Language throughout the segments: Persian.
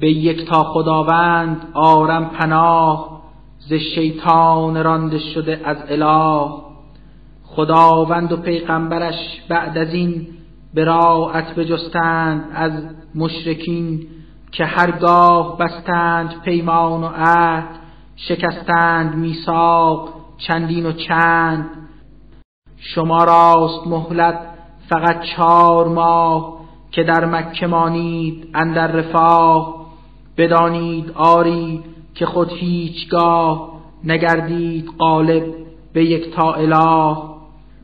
به یک تا خداوند آرم پناه ز شیطان رانده شده از اله. خداوند و پیغمبرش بعد از این براعت بجستند از مشرکین که هرگاه بستند پیمان و عهد شکستند میثاق چندین و چند. شما راست مهلت فقط چهار ماه که در مکه مانید اندر رفاه. بدانید آری که خود هیچگاه نگردید غالب به یک تا اله.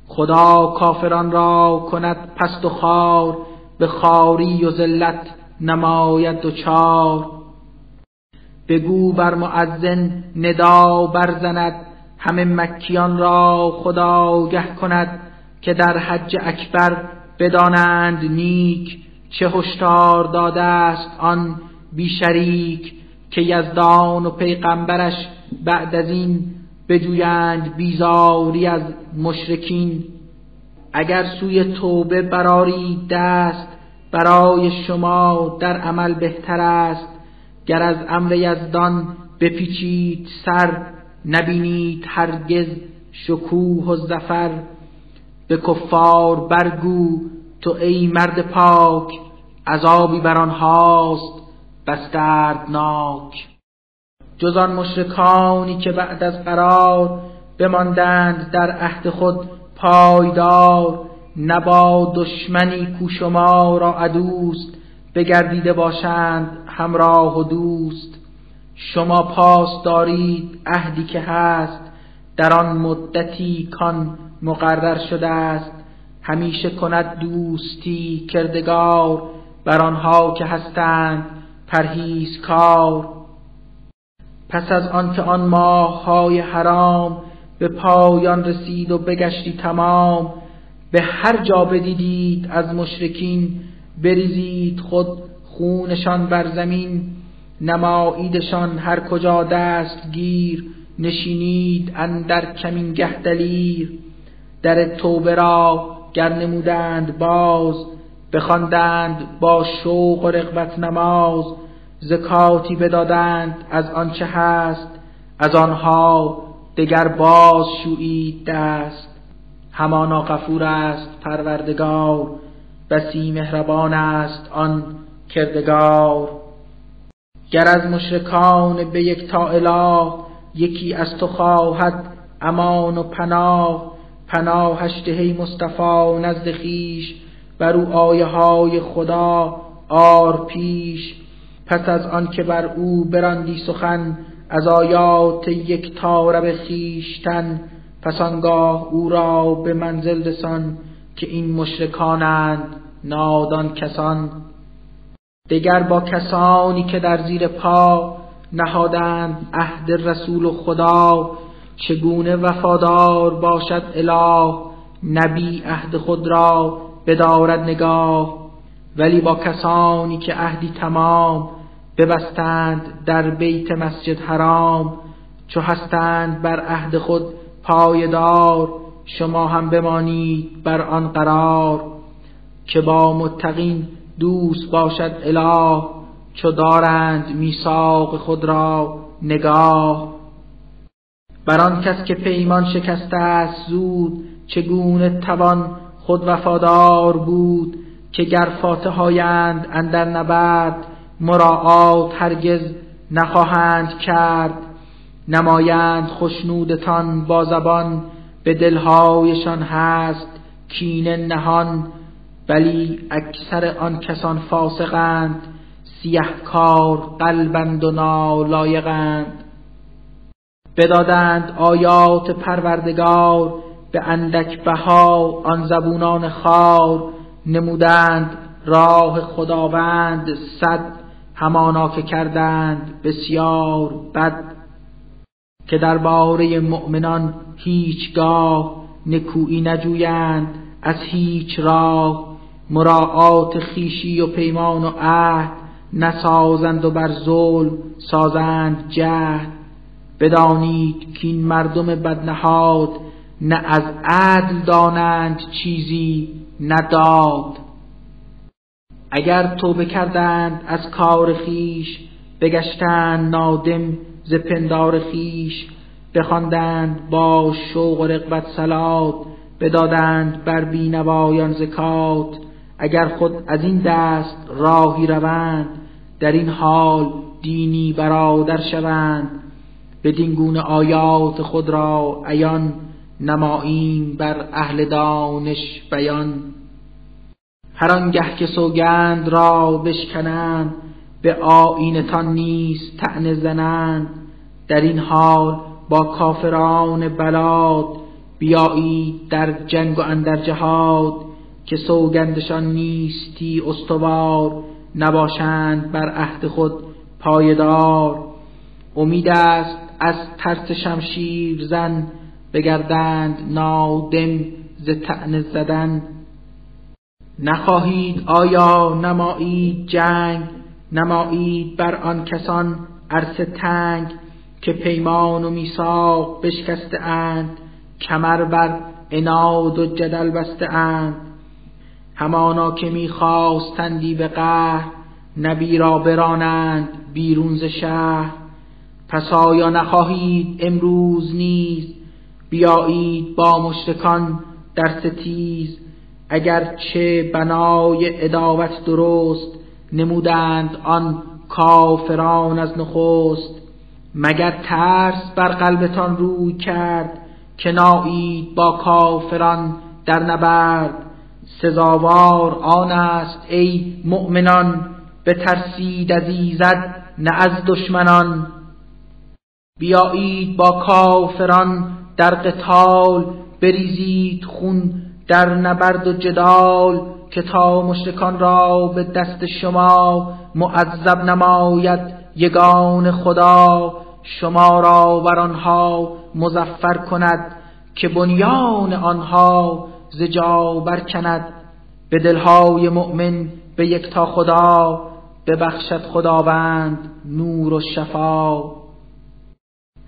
خدا کافران را کند پست و خار به خاری و ذلت نماید دچار. بگو بر معزن ندا برزند همه مکیان را خدا گه کند که در حج اکبر بدانند نیک چه هشدار داده است آن بی شریک که یزدان و پیغمبرش بعد از این بجویند بیزاری از مشرکین. اگر سوی توبه براری دست برای شما در عمل بهتر است. گر از امر یزدان بپیچید سر نبینید هرگز شکوه و زفر به کفار برگو تو ای مرد پاک عذابی بر آنهاست. بس دردناک. جز آن مشرکانی که بعد از قرار بماندند در عهد خود پایدار نبا دشمنی کو شما را عدوست بگردیده باشند همراه و دوست. شما پاس دارید عهدی که هست در آن مدتی کان مقرر شده است. همیشه کند دوستی کردگار بر آنها که هستند. کار. پس از آن که آن ماه های حرام به پایان رسید و بگشتی تمام به هر جا بدیدید از مشرکین بریزید خود خونشان بر زمین نماییدشان هر کجا دست گیر نشینید اندر کمینگه دلیر. در توبه را گر نمودند باز بخواندند با شوق و رغبت نماز زکاتی بدادند از آنچه هست از آنها دگر باز شویید دست. همانا غفور است پروردگار بسی مهربان است آن کردگار. گر از مشرکان به یک تا اله یکی از تو خواهد امان و پناه پناهش دهی مصطفی نزد خیش بر او آیه های خدا آر پیش. پس از آن که بر او براندی سخن از آیات یک تارب خیشتن پس آنگاه او را به منزل رسان که این مشرکانند نادان کسان. دگر با کسانی که در زیر پا نهادند عهد رسول خدا چگونه وفادار باشد اله نبی عهد خود را بدارد نگاه. ولی با کسانی که عهدی تمام ببستند در بیت مسجد حرام چو هستند بر عهد خود پایدار شما هم بمانید بر آن قرار که با متقین دوست باشد اله چو دارند میثاق خود را نگاه. بر آن کس که پیمان شکسته است زود چگونه توان خود وفادار بود؟ که گر فاتحایند اندر نبرد مراعات هرگز نخواهند کرد. نمایند خشنودتان با زبان به دلهایشان هست کینه نهان. ولی اکثر آن کسان فاسقند سیه کار قلبند و نالایقند. بدادند آیات پروردگار به اندک بها آن زبونان خار. نمودند راه خداوند صد همانا که کردند بسیار بد که درباره مؤمنان هیچگاه نکویی نجویند از هیچ راه مراعات خیشی و پیمان و عهد نسازند و بر ظلم سازند جهد. بدانید که این مردم بدنهاد نه از عدل دانند چیزی نداد. اگر توبه کردند از کار خیش بگشتند نادم ز پندار خیش بخواندند با شوق و رغبت سلات بدادند بر بینوایان زکات. اگر خود از این دست راهی روند در این حال دینی برادر شوند. بدین گونه آیات خود را عیان نماییم بر اهل دانش بیان. هر آنگه که سوگند را بشکنند به آیینتان نیست تن زنند. در این حال با کافران بلاد بیایید در جنگ و اندر جهاد که سوگندشان نیستی استوار نباشند بر عهد خود پایدار. امید است از ترس شمشیر زن بگردند نادم ز تن زدن. نخواهید آیا نمایید جنگ نمایید بر آن کسان عرصه تنگ که پیمان و میثاق بشکسته اند کمر بر اناد و جدل بسته اند. همانا که میخواستندی به قهر نبی را برانند بیرون ز شهر. پس آیا نخواهید امروز نیز بیایید با مشرکان در ستیز اگر چه بنای اداوت درست نمودند آن کافران از نخست. مگر ترس بر قلبتان روی کرد که نایید با کافران در نبرد؟ سزاوار آن است ای مؤمنان ترسید از ایزد نه از دشمنان. بیایید با کافران در قتال بریزید خون در نبرد و جدال که تا مشرکان را به دست شما معذب نماید یگان خدا. شما را بر آنها مزفر کند که بنیان آنها ز جا برکند. به دلهای مؤمن به یکتا خدا ببخشد خداوند نور و شفا.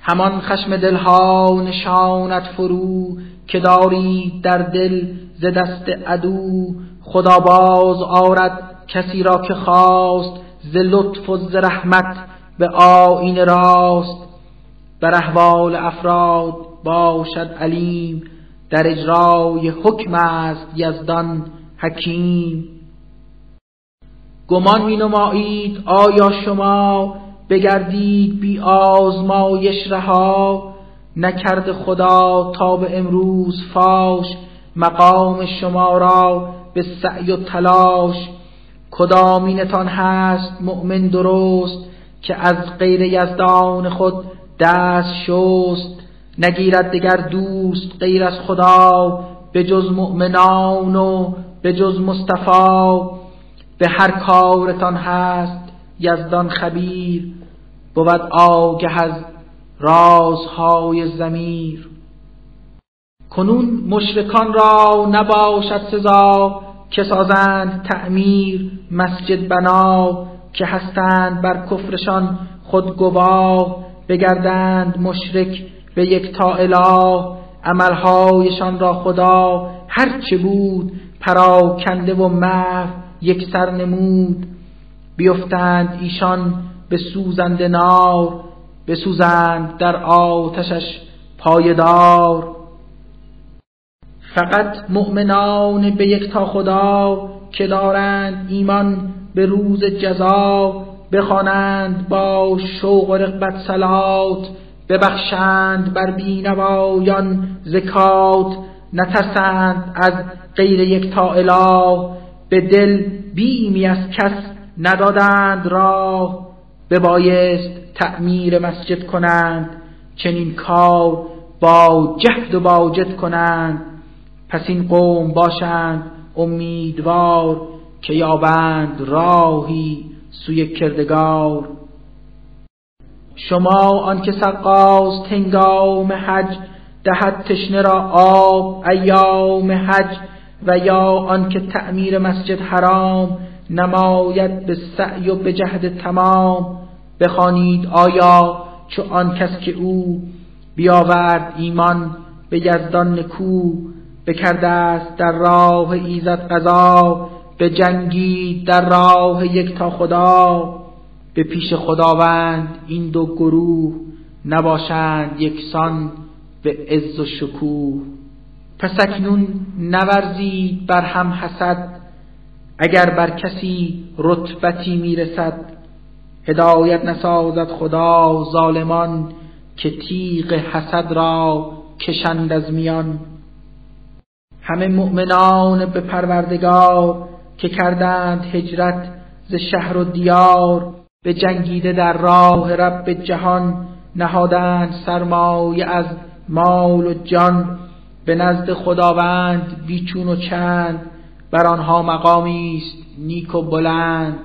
همان خشم دلها نشانت فرو که داری در دل ز دست عدو. خدا باز آرد کسی را که خواست ز لطف و ز رحمت به آیین راست. بر احوال افراد باشد علیم در اجرای حکم است یزدان حکیم. گمان می نمایید آیا شما بگردید بی آزمایش رها نکرد خدا تا به امروز فاش مقام شما را به سعی و تلاش. کدامینتان هست مؤمن درست که از غیر یزدان خود دست شست؟ نگیرد دگر دوست غیر از خدا به جز مؤمنان و به جز مصطفی. به هر کارتان هست یزدان خبیر بود آگه از رازهای زمیر کنون مشرکان را نباشد سزا که سازند تعمیر مسجد بنا که هستند بر کفرشان خود گواه بگردند مشرک به یک تا اله. عملهایشان را خدا هرچه بود پراکنده و محو یک سر نمود. بیفتند ایشان به سوزند نار بسوزند در آتشش پایدار. فقط مؤمنان به یک تا خدا که دارند ایمان به روز جزا بخوانند با شوق و رغبت سلات ببخشند بر بینوایان زکات نترسند از غیر یک تا اله به دل بیمی از کس ندادند راه ببایست تعمیر مسجد کنند. چنین کار با جهد و با جد کنند. پس این قوم باشند امیدوار که یابند راهی سوی کردگار. شما آنکه سقاست هنگام حج دهد تشنه را آب ایام حج و یا آنکه تعمیر مسجد حرام نماید به سعی و به جهد تمام. بخوانید آیا چو آن کس که او بیاورد ایمان به یزدان نکو بکرده است در راه ایزد قضا به جنگی در راه یک تا خدا. به پیش خداوند این دو گروه نباشند یکسان به عز و شکوه. پس اکنون نورزید بر هم حسد اگر بر کسی رتبتی می‌رسد هدایت نسازد خدا ظالمان که تیغ حسد را کشند از میان. همه مؤمنان به پروردگار که کردند هجرت ز شهر و دیار به جنگیده در راه رب جهان نهادند سرمایه از مال و جان. به نزد خداوند بیچون و چند بر آنها مقامی است نیک و بلند.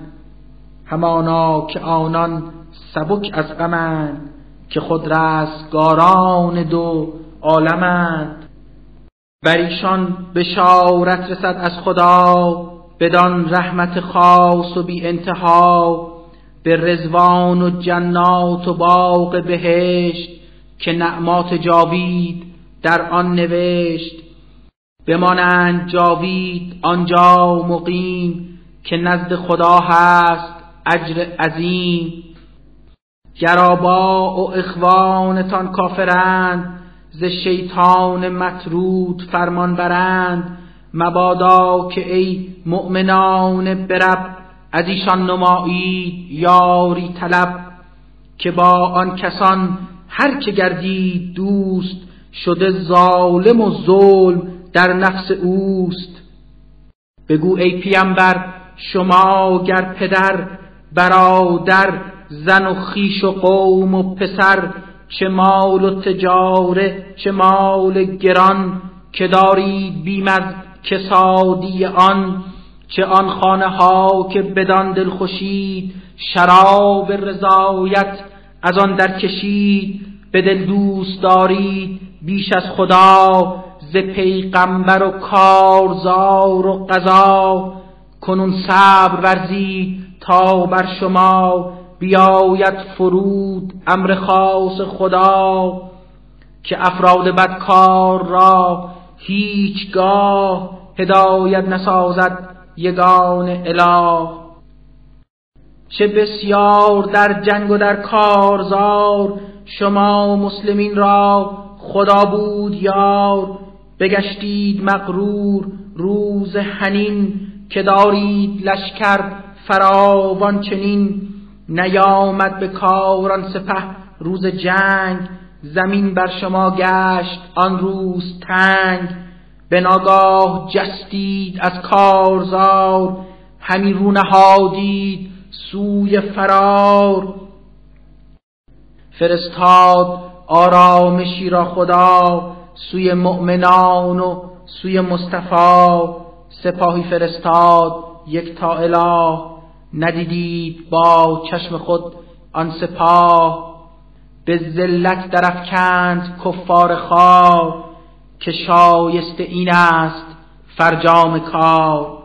همانا که آنان سبک از غمند که خود رستگاران دو عالمند. بر ایشان بشارت رسد از خدا بدان رحمت خاص و بی انتها. به رزوان و جنات و باغ بهشت که نعمات جاوید در آن نوشت. بمانند جاوید آنجا مقیم که نزد خدا هست اجر عظیم. گرابا و اخوانتان کافرند ز شیطان مطرود فرمان برند مبادا که ای مؤمنان برب از ایشان نمایید یاری طلب که با آن کسان هر که گردید دوست شده ظالم و ظلم. در نفس اوست. بگو ای پیامبر شما گر پدر برادر زن و خیش و قوم و پسر چه مال و تجاره چه مال گران که دارید بیم از کسادی آن چه آن خانه ها که بدان دل خوشید شراب رضایت از آن در کشید به دل دوست دارید بیش از خدا ز پیغمبر و کارزار و قضا کنون صبر ورزید تا بر شما بیاید فرود امر خاص خدا که افراد بدکار را هیچگاه هدایت نسازد یگان اله. چه بسیار در جنگ و در کارزار شما مسلمین را خدا بود یار بگشتید مغرور روز هنین که دارید لشکر فراوان چنین. نیامد به کاران سپه روز جنگ زمین بر شما گشت آن روز تنگ. به ناگاه جستید از کارزار همی رو نهادید سوی فرار. فرستاد آرامشی را خدا سوی مؤمنان و سوی مصطفی سپاهی فرستاد یک تا اله. ندیدید با چشم خود آن سپاه. به ذلت درفکند کفار خواه که شایسته این است فرجام کار.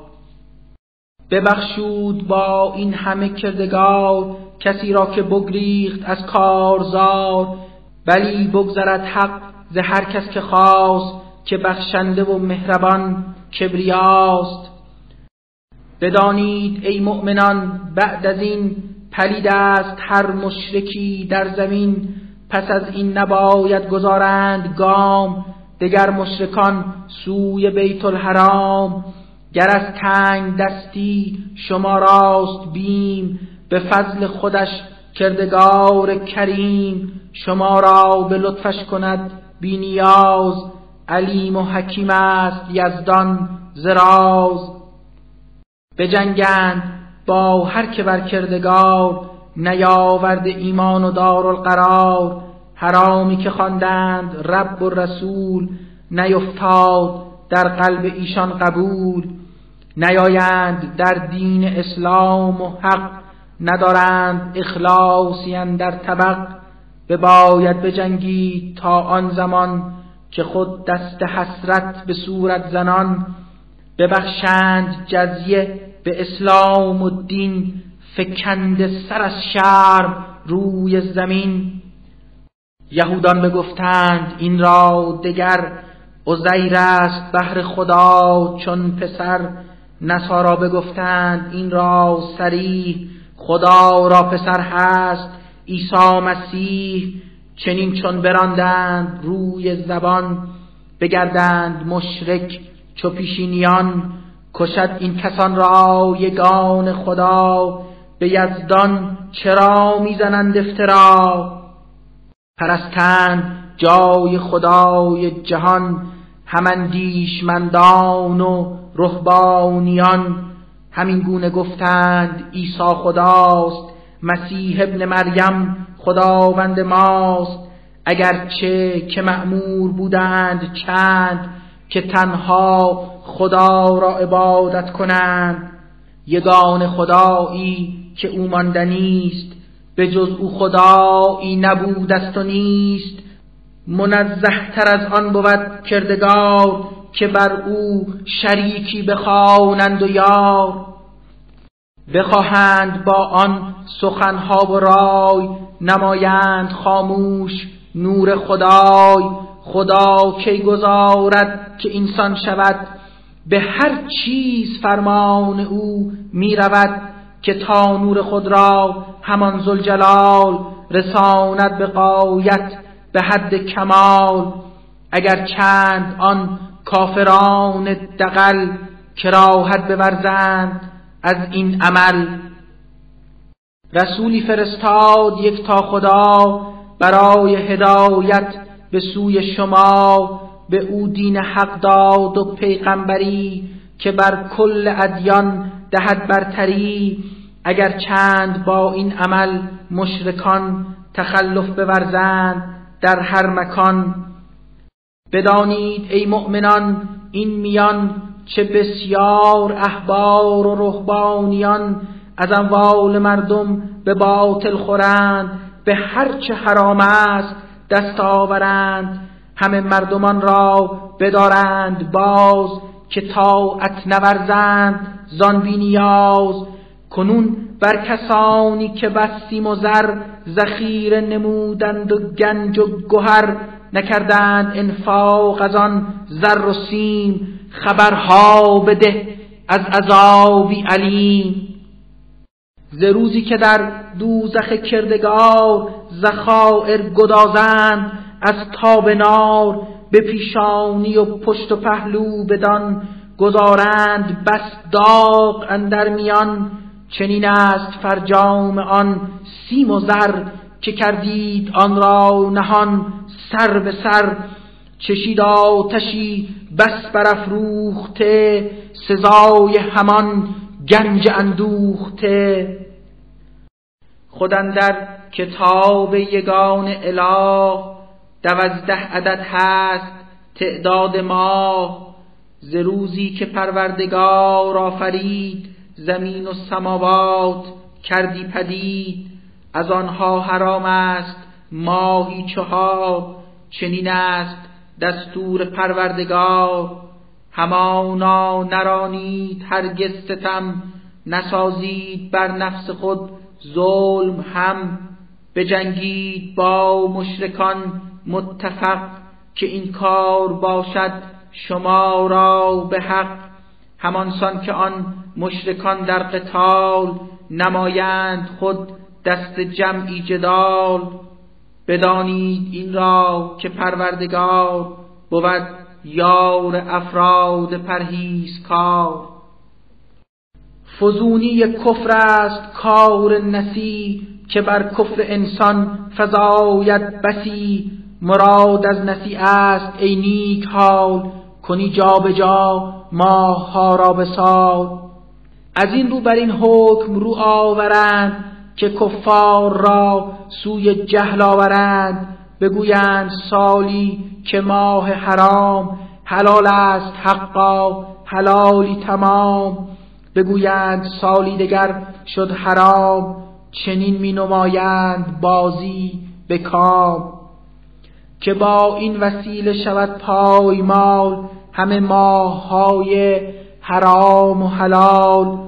ببخشود با این همه کردگار کسی را که بگریخت از کارزار ولی بگذرد حق ز هر کس که خواست که بخشنده و مهربان کبریاست. بدانید ای مؤمنان بعد از این پلید است هر مشرکی در زمین. پس از این نباید گذارند گام دگر مشرکان سوی بیت الحرام. گر از تنگ دستی شما راست بیم به فضل خودش کردگار کریم. شما را به لطفش کند بی نیاز علیم و حکیم است یزدان زراز. بجنگند با هر که بر کردگار نیاورد ایمان و دار القرار حرامی که خواندند رب و رسول نیفتاد در قلب ایشان قبول. نیایند در دین اسلام و حق ندارند اخلاصی در طبق. باید بجنگی تا آن زمان که خود دست حسرت به صورت زنان ببخشند جزیه به اسلام و دین فکند سر از شرم روی زمین. یهودان بگفتند این را دگر عزیر است بهر خدا چون پسر. نصارا بگفتند این را سریح خدا را پسر هست عیسی مسیح چنین چون براندند روی زبان بگردند مشرک چو پیشینیان کشد این کسان را یگان خدا به یزدان چرا می‌زنند افترا؟ پرستند جای خدای جهان همندیشمندان و رهبانیان. همین گونه گفتند عیسی خداست مسیح ابن مریم خداوند ماست. اگرچه که معمور بودند چند که تنها خدا را عبادت کنند. یگان خدایی که او ماندنیست به جز او خدایی نبود است و نیست. منزه تر از آن بود کردگار که بر او شریکی بخوانند و یار. بخواهند با آن سخنها و رای نمایند خاموش نور خدای. خدا کی گذارد که انسان شود؟ به هر چیز فرمان او می رود که تا نور خود را همان زلجلال رساند به قایت به حد کمال. اگر چند آن کافران دقل کراهت بورزند از این عمل. رسولی فرستاد یک تا خدا برای هدایت به سوی شما به او دین حق داد و پیغمبری که بر کل ادیان دهد برتری. اگر چند با این عمل مشرکان تخلف بورزند در هر مکان. بدانید ای مؤمنان این میان چه بسیار احبار و رهبانیان از اموال مردم به باطل خورند به هر چه حرام است دست آورند. همه مردمان را بدارند باز که طاعت نورزند زان بی نیاز. کنون بر کسانی که بستیم و زر ذخیره نمودند و گنج و گهر نکردند انفاق از آن زر و سیم. خبرها بده از عذابی علیم. ز روزی که در دوزخ کردگار زخائر گدازند از تاب نار به پیشانی و پشت و پهلو بدان گذارند بس داغ اندر میان. چنین است فرجام آن سیم و زر که کردید آن را نهان سر به سر. چشید آتشی بس برافروخته سزای همان گنج اندوخته. خودن در کتاب یگان اله دوازده عدد هست تعداد ماه ز روزی که پروردگار آفرید زمین و سماوات کردی پدید. از آنها حرام است ماهی چهار چنین است دستور پروردگار همانا نرانید هرگز ستم نسازید بر نفس خود ظلم هم بجنگید با مشرکان متفق که این کار باشد شما را به حق. همانسان که آن مشرکان در قتال نمایند خود دست جمعی جدال. بدانید این را که پروردگار بود یار افراد کار فزونی کفر است کار نسی که بر کفر انسان فضایت بسی. مراد از نسی است ای نیک حال کنی جا به جا ماه ها را بسال از این رو بر این حکم رو آورند که کفار را سوی جهل آورند بگویند سالی که ماه حرام حلال است حقا حلالی تمام. بگویند سالی دگر شد حرام چنین می نمایند بازی به کام. که با این وسیله شود پایمال همه ماه های حرام و حلال.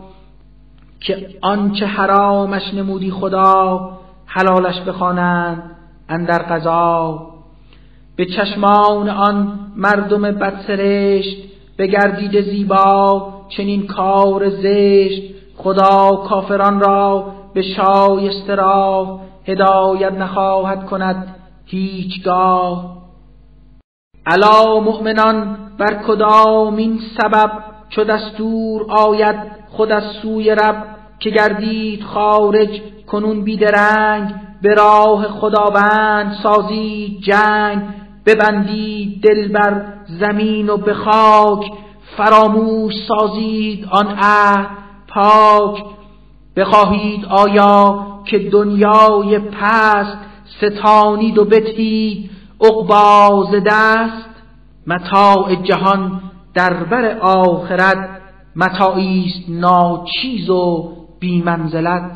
که آنچه حرامش نمودی خدا حلالش بخوانند اندر قضا. به چشمان آن مردم بدسرشت بگردید زیبا چنین کار زشت. خدا کافران را به شایسته را هدایت نخواهد کند هیچگاه. علا مؤمنان بر کدامین سبب چو دستور آید خود از سوی رب که گردید خارج کنون بیدرنگ به راه خداوند سازید جنگ ببندید دل بر زمین و به خاک فراموش سازید آن عهد پاک. بخواهید آیا که دنیای پست ستانید و بتید اقباز دست؟ متاع جهان در بر آخرت متاعی است ناچیز و بیمنزلت.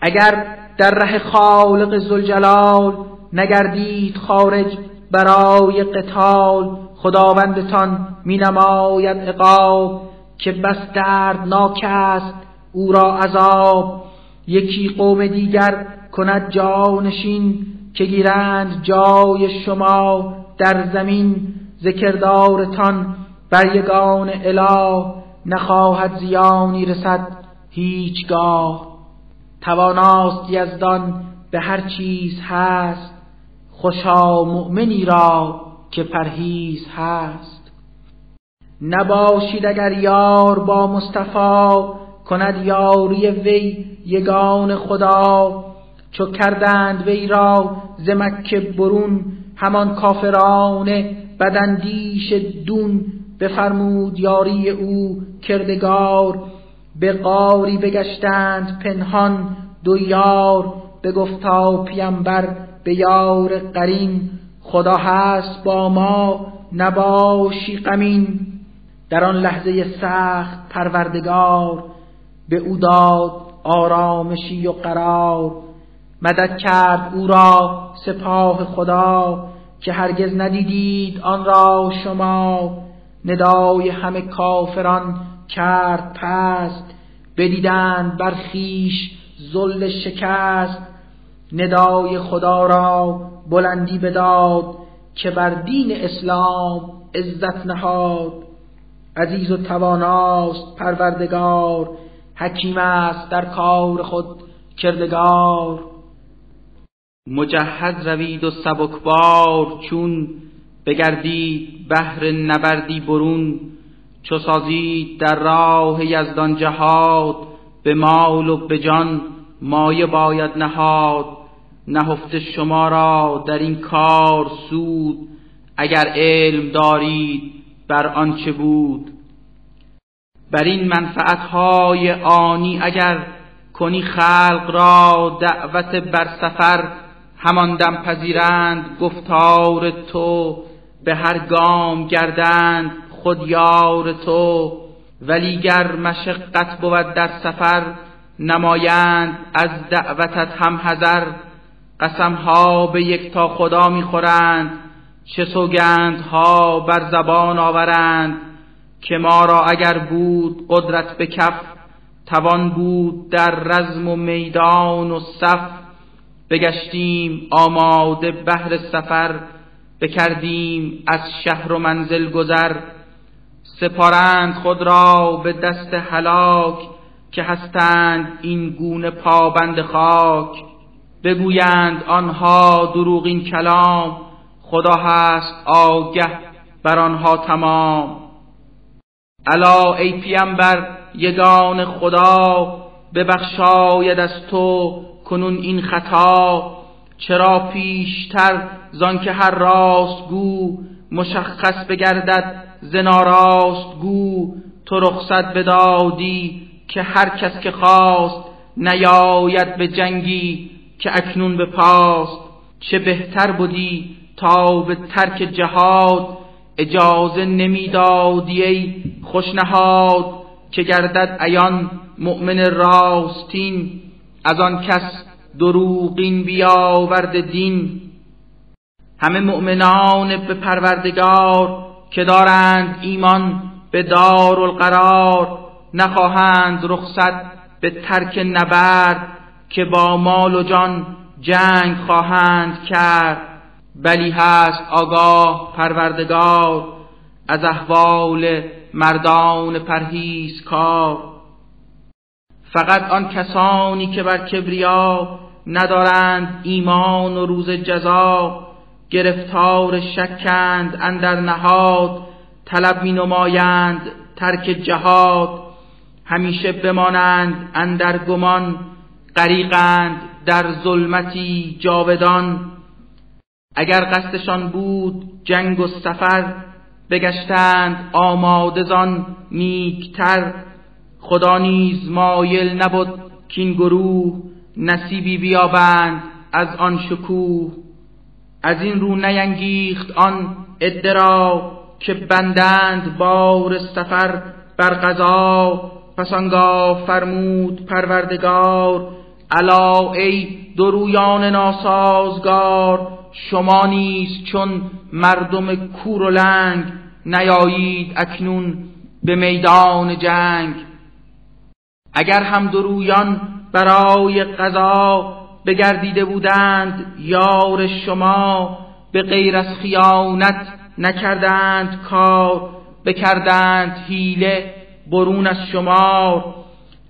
اگر در ره خالق زلجلال نگردید خارج برای قتال خداوندتان می نماید عقاب که بس دردناک است او را عذاب. یکی قوم دیگر کند جانشین که گیرند جای شما در زمین. ذکردارتان بر یگان اله نخواهد زیانی رسد هیچگاه. تواناست یزدان به هر چیز هست خوشا مؤمنی را که پرهیز هست. نباشید اگر یار با مصطفی کند یاری وی یگان خدا. چو کردند وی را ز مکه برون همان کافران بدندیش دون بفرمود یاری او کردگار به قاری بگشتند پنهان دو یار بگفتا پیمبر به یار قرین خدا هست با ما نباشی غمین. در آن لحظه سخت پروردگار به او داد آرامشی و قرار. مدد کرد او را سپاه خدا که هرگز ندیدید آن را شما. ندای همه کافران کرد پست بدیدند بر خیش ذل شکست. ندای خدا را بلندی بداد که بر دین اسلام عزت نهاد. عزیز و تواناست پروردگار حکیم است در کار خود کردگار. مجهز روید و سبکبار چون بگردید بهر نبردی برون چو سازید در راه یزدان جهاد به مال و به جان مایه باید نهاد. نهفته شما را در این کار سود اگر علم دارید بر آنچه بود. بر این منفعتهای آنی اگر کنی خلق را دعوت بر سفر همان دم پذیرند گفتار تو. به هر گام گردند خود یار تو ولی گر مشقت بود در سفر نمایند از دعوتت هم حذر. قسمها به یک تا خدا می‌خورند چه سوگندها بر زبان آورند. که ما را اگر بود قدرت به کف توان بود در رزم و میدان و صف. بگشتیم آماده بهر سفر بکردیم از شهر و منزل گذر سپارند خود را به دست هلاک که هستند این گونه پابند خاک. بگویند آنها دروغین کلام خدا هست آگه بر آنها تمام. الا ای پیامبر یگان خدا ببخشاید از تو کنون این خطا. چرا پیشتر زان که هر راست گو مشخص بگردد زناراست گو تو رخصت بدادی که هر کس که خواست نیاید به جنگی که اکنون به پاست چه بهتر بودی تا به ترک جهاد اجازه نمی‌دادی ای خوشنهاد که گردد ایان مؤمن راستین از آن کس دروغین بیاورد دین. همه مؤمنان به پروردگار که دارند ایمان به دار القرار نخواهند رخصت به ترک نبرد که با مال و جان جنگ خواهند کرد. بلی هست آگاه پروردگار از احوال مردان پرهیز کار فقط آن کسانی که بر کبریا ندارند ایمان و روز جزا گرفتار شکند اندر نهاد طلب می نمایند ترک جهاد. همیشه بمانند اندر گمان غریقند در ظلمتی جاودان. اگر قصدشان بود جنگ و سفر بگشتند آماده زان نیکتر. خدا نیز مایل نبود کین گروه نصیبی بیابند از آن شکوه. از این رو نینگیخت آن ادرا که بندند بار سفر بر قضا. پس آنگاه فرمود پروردگار الا ای درویان ناسازگار شما نیز چون مردم کور و لنگ نیایید اکنون به میدان جنگ. اگر هم درویان برای قضا بگردیده بودند یار شما به غیر از خیانت نکردند کار بکردند هیله برون از شما.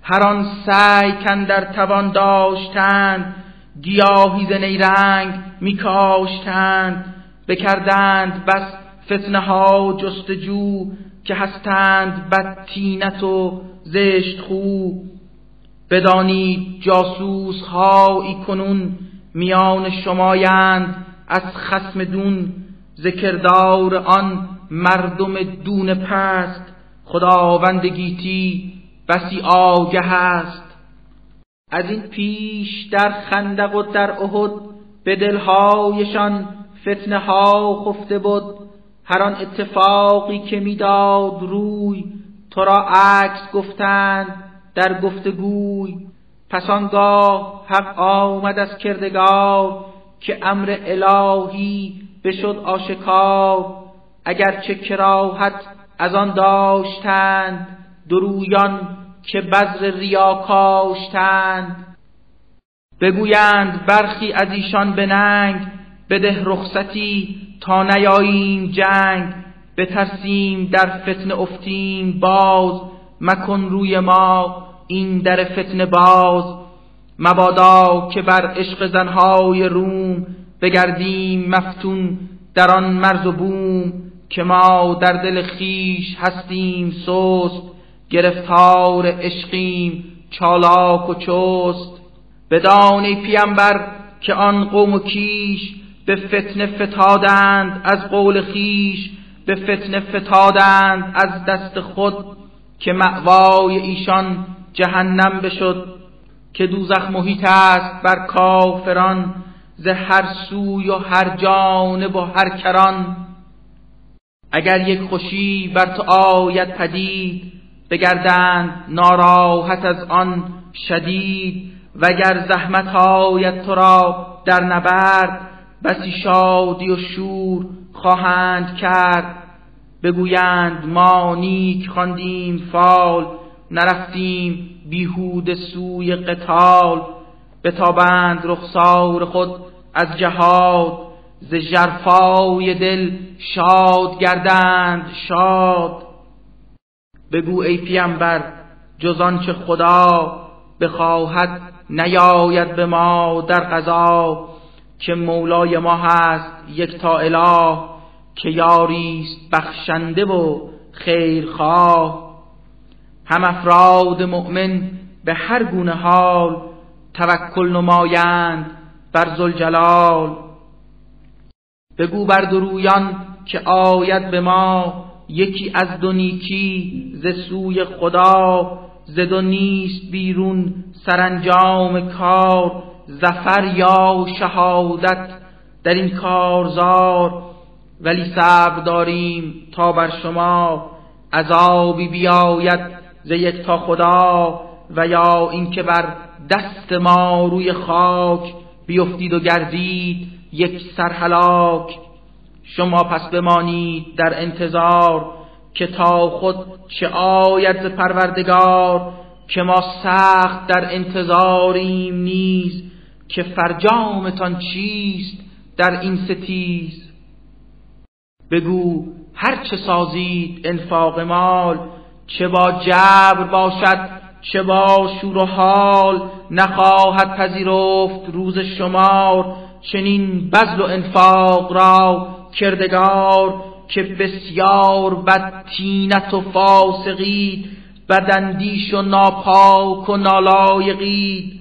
هر آن سعی در توان داشتند گیاهی ز نیرنگ میکاشتند بکردند بس فتنه ها جستجو که هستند بدتینت و زشت خوب بدانید جاسوس هایی کنون میان شمایند از خسم دون. ذکردار آن مردم دون پست خداوند گیتی بسی آگه است. از این پیش در خندق و در احد به دلهایشان فتنه ها خفته بود هر آن اتفاقی که می‌داد روی تو را عکس گفتند در گفتگوی. پس آنگاه حق آمد از کردگار که امر الهی بشد آشکار. اگرچه کراهت از آن داشتند درویان که بذر ریا کاشتند. بگویند برخی از ایشان به بده رخصتی تا نیاییم جنگ بترسیم در فتن افتیم باز مکن روی ما این در فتن باز. مبادا که بر عشق زنهای روم بگردیم مفتون در آن مرز و بوم که ما در دل خیش هستیم سست گرفتار عشقیم چالاک و چست. بدانی پیامبر که آن قوم و کیش به فتنه فتادند از قول خیش به فتنه فتادند از دست خود که معوای ایشان جهنم بشد که دوزخ محیط است بر کافران ز هر سوی و هر جانب و هر کران. اگر یک خوشی بر تو آید پدید بگردند ناراحت از آن شدید وگر زحمت آید تو را در نبرد بسی شادی و شور خواهند کرد. بگویند ما نیک خواندیم فال نرفتیم بیهود سوی قتال. بتابند رخسار خود از جهاد ز جرفای دل شاد گردند شاد. بگو ای پیامبر جز آنچه خدا بخواهد نیاید به ما در قضا. که مولای ما هست یک تا اله که یاریست بخشنده و خیرخواه. هم افراد مؤمن به هر گونه حال توکل نمایند بر زلجلال بگو بر درویان که آید به ما یکی از دو نیکی ز سوی خدا ز نیست بیرون سرانجام کار. زفر یا شهادت در این کارزار ولی صبر داریم تا بر شما عذابی بیاید ز یک تا خدا و یا اینکه بر دست ما روی خاک بیفتید و گردید یک سرحلاک شما پس بمانید در انتظار که تا خود چه آید پروردگار که ما سخت در انتظاریم نیز. که فرجامتان چیست در این ستیز؟ بگو هر چه سازید انفاق مال چه با جبر باشد چه با شور و حال نخواهد پذیرفت روز شمار. چنین بذل و انفاق را کردگار که بسیار بد تینت و فاسقید بدندیش و ناپاک و نالایقید.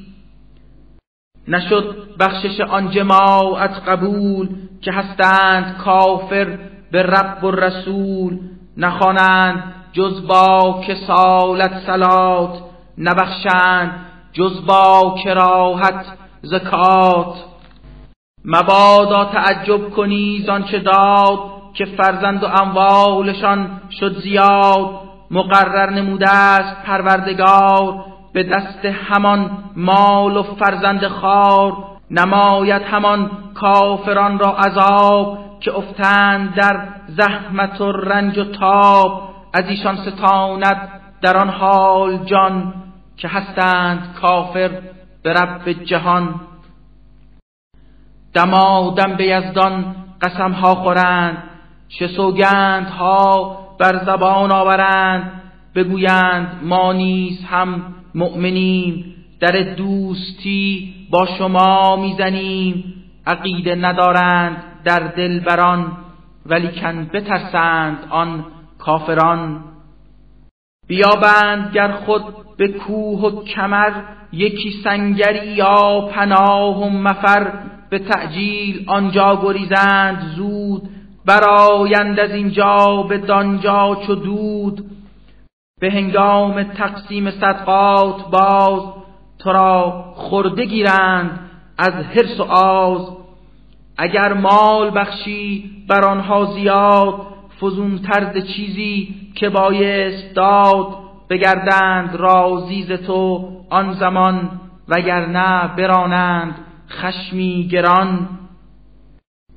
نشد بخشش آن جماعت قبول که هستند کافر به رب و رسول نخوانند جز با کسالت سلات نبخشند جز با کراهت زکات. مبادا تعجب کنی چه داد که فرزند و اموالشان شد زیاد مقرر نموده است پروردگار. به دست همان مال و فرزند خار نماید همان کافران را عذاب که افتند در زحمت و رنج و تاب. از ایشان ستاند در آن حال جان که هستند کافر به رب جهان. دمادم به یزدان قسم ها خورند چه سوگند ها بر زبان آورند. بگویند ما نیز هم مؤمنیم در دوستی با شما می‌زنیم عقیده ندارند در دل بران ولیکن بترسند آن کافران. بیابند گر خود به کوه و کمر یکی سنگری یا پناه و مفر به تعجیل آنجا گریزند زود برایند از اینجا به دانجا چو دود. به هنگام تقسیم صدقات باز تو را خورده گیرند از حرس و آز. اگر مال بخشی بر آنها زیاد فزون ترز چیزی که بایست داد بگردند رازیز تو آن زمان وگرنه برانند خشمی گران.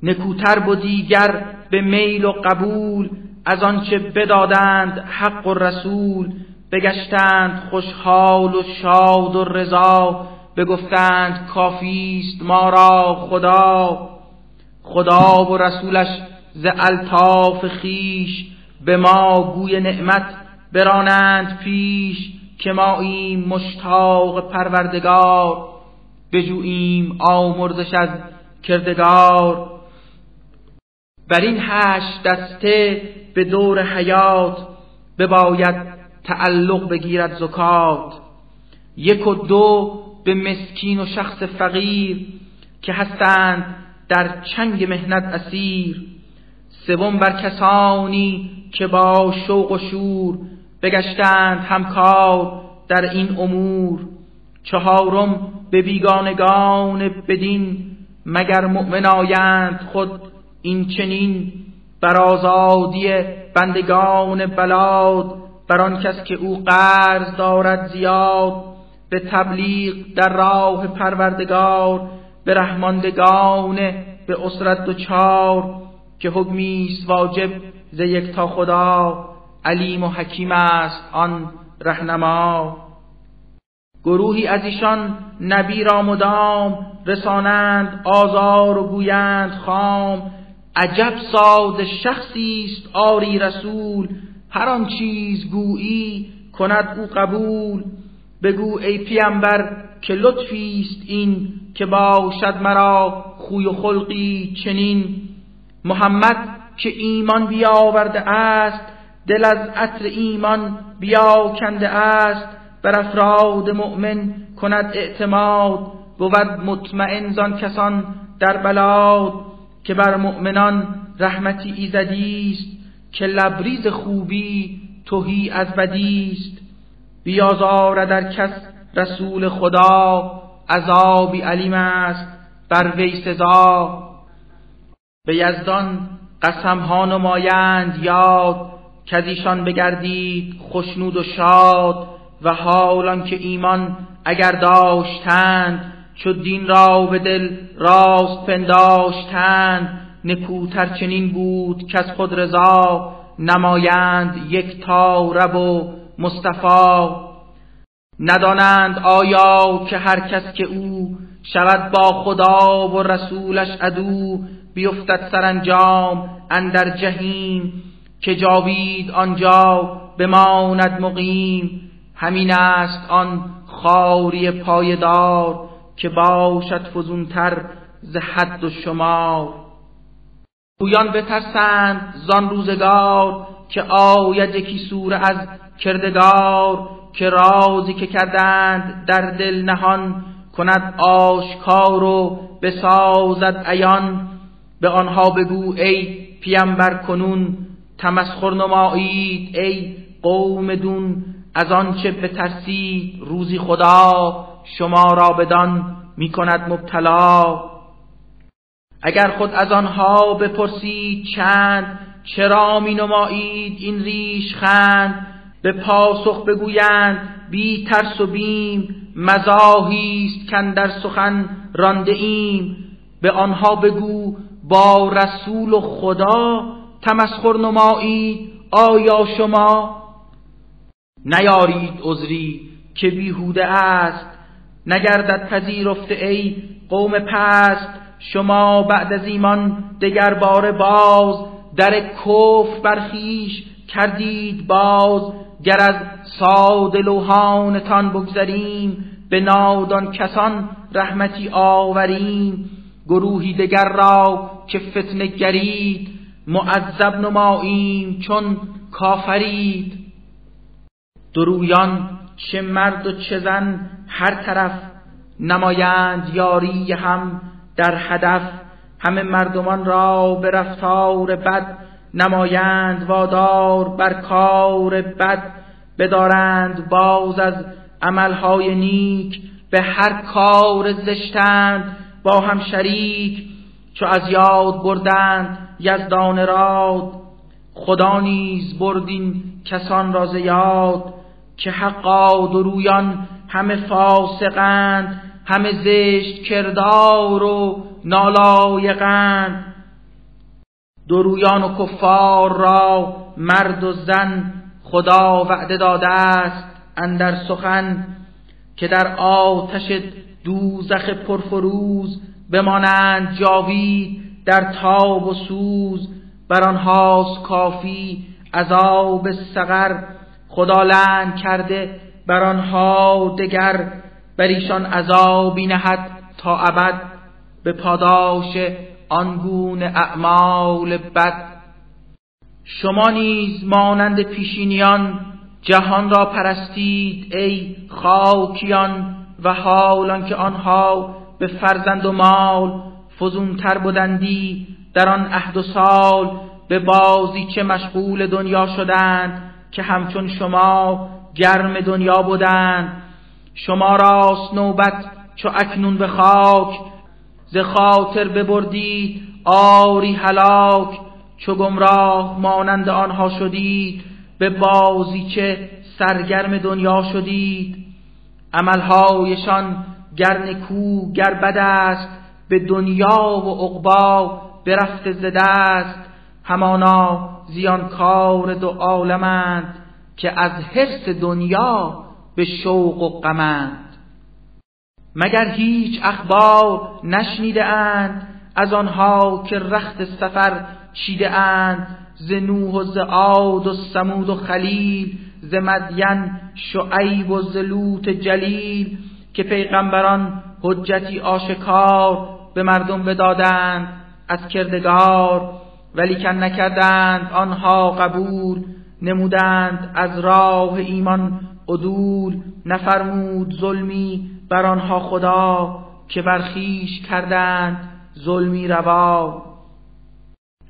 نکوتر بودیگر به میل و قبول از آنچه بدادند حق و رسول بگشتند خوشحال و شاد و رضا بگفتند کافیست ما را خدا. خدا و رسولش ز الطاف خیش به ما گوی نعمت برانند پیش که ما این مشتاق پروردگار. بجوییم آمرزش از کردگار. بر این هشت دسته به دور حیات بباید تعلق بگیرد زکات. یک و دو به مسکین و شخص فقیر که هستند در چنگ مهنت اسیر. سوم بر کسانی که با شوق و شور بگشتند همکار در این امور. چهارم به بیگانگان بدین مگر مؤمن آیند خود این چنین بر آزادی بندگان بلاد بر آن کس که او قرض دارد زیاد به تبلیغ در راه پروردگار به رحماندگان به اسرت چار که حکمیست واجب ز یک تا خدا علیم و حکیم است آن رهنما. گروهی از ایشان نبی را مدام رسانند آزار و گویند خام عجب ساز شخصی است آری رسول هر آن چیز گویی کند او قبول. بگو ای پیامبر که لطفی است این که باشد مرا خوی و خلقی چنین. محمد که ایمان بیاورده است دل از عطر ایمان بیاکنده است. بر افراد مؤمن کند اعتماد بود مطمئن زان کسان در بلاد. که بر مؤمنان رحمتی ایزدی است که لبریز خوبی توهی از بدی است بیازار در کس رسول خدا عذابی علیم است بر وی سزا. به یزدان قسم ها نمایند یاد ایشان بگردید خوشنود و شاد و حالان که ایمان اگر داشتند چو دین را به دل راست پنداشتند نکوتر چنین بود که از خود رضا نمایند یک تا رب و مصطفی. ندانند آیا که هر کس که او شود با خدا و رسولش عدو بیفتد سرانجام اندر جهیم که جاوید آنجا بماند مقیم. همین است آن خاری پایدار که باشد فزونتر ز حد و شمار. گویان بترسند زان روزگار که آید یکی سور از کردگار که رازی که کردند در دل نهان کند آشکار و بسازد عیان. به آنها بگو ای پیامبر کنون تمسخر نمایید ای قوم دون. از آنچه بترسید روزی خدا شما را بدان می کند مبتلا. اگر خود از آنها بپرسید چند چرا می نمایید این ریش خند؟ به پاسخ بگویند بی ترس و بیم مزاهیست کن در سخن رانده ایم به آنها بگو با رسول و خدا تمسخر نمایید آیا شما؟ نیارید عذری که بیهوده است. نگردد پذیرفته ای قوم پست شما بعد از ایمان دگر بار باز در کف برخیش کردید باز گر از ساده لوحانتان بگذریم به نادان کسان رحمتی آوریم. گروهی دگر را که فتنه گرید معذب نماییم چون کافرید. درویان چه مرد و چه زن هر طرف نمایند یاری هم در هدف. همه مردمان را به رفتار بد نمایند وادار بر کار بد. بدارند باز از عملهای نیک به هر کار زشتند. با هم شریک چو از یاد بردند یزدان راد. خدا نیز بردین کسان را یاد که حقا درویان همه فاسقند همه زشت کردار و نالایقند. درویان و کفار را مرد و زن خدا وعده داده است اندر سخن که در آتش دوزخ پرفروز بمانند جاوید در تاب و سوز. بر آنهاست کافی عذاب سقر خدا لعن کرده بر آنها دگر بر ایشان عذابی نهد تا ابد. به پاداش آنگونه اعمال بد. شما نیز مانند پیشینیان جهان را پرستید ای خاکیان و حالان که آنها به فرزند و مال فزونتر بودندی. در آن عهد و سال به بازی چه مشغول دنیا شدند که همچون شما گرم دنیا بودند. شما راست نوبت چو اکنون به خاک. ز خاطر ببردید آری هلاک. چو گمراه مانند آنها شدید به بازی چه سرگرم دنیا شدید. عملهایشان گر نکو گر بد است به دنیا و عقبا برفته ز دست. همانا زیانکار دو عالمند. که از حرس دنیا به شوق و غمند مگر هیچ اخبار نشنیده اند از آنها که رخت سفر چیده اند ز نوح و ز عاد و سمود و خلیل ز مدین شعیب و ز لوط جلیل که پیغمبران حجتی آشکار به مردم بدادند از کردگار ولی کن نکردند آنها قبول نمودند از راه ایمان عدول نفرمود ظلمی بر آنها خدا که برخیش کردند ظلمی روا.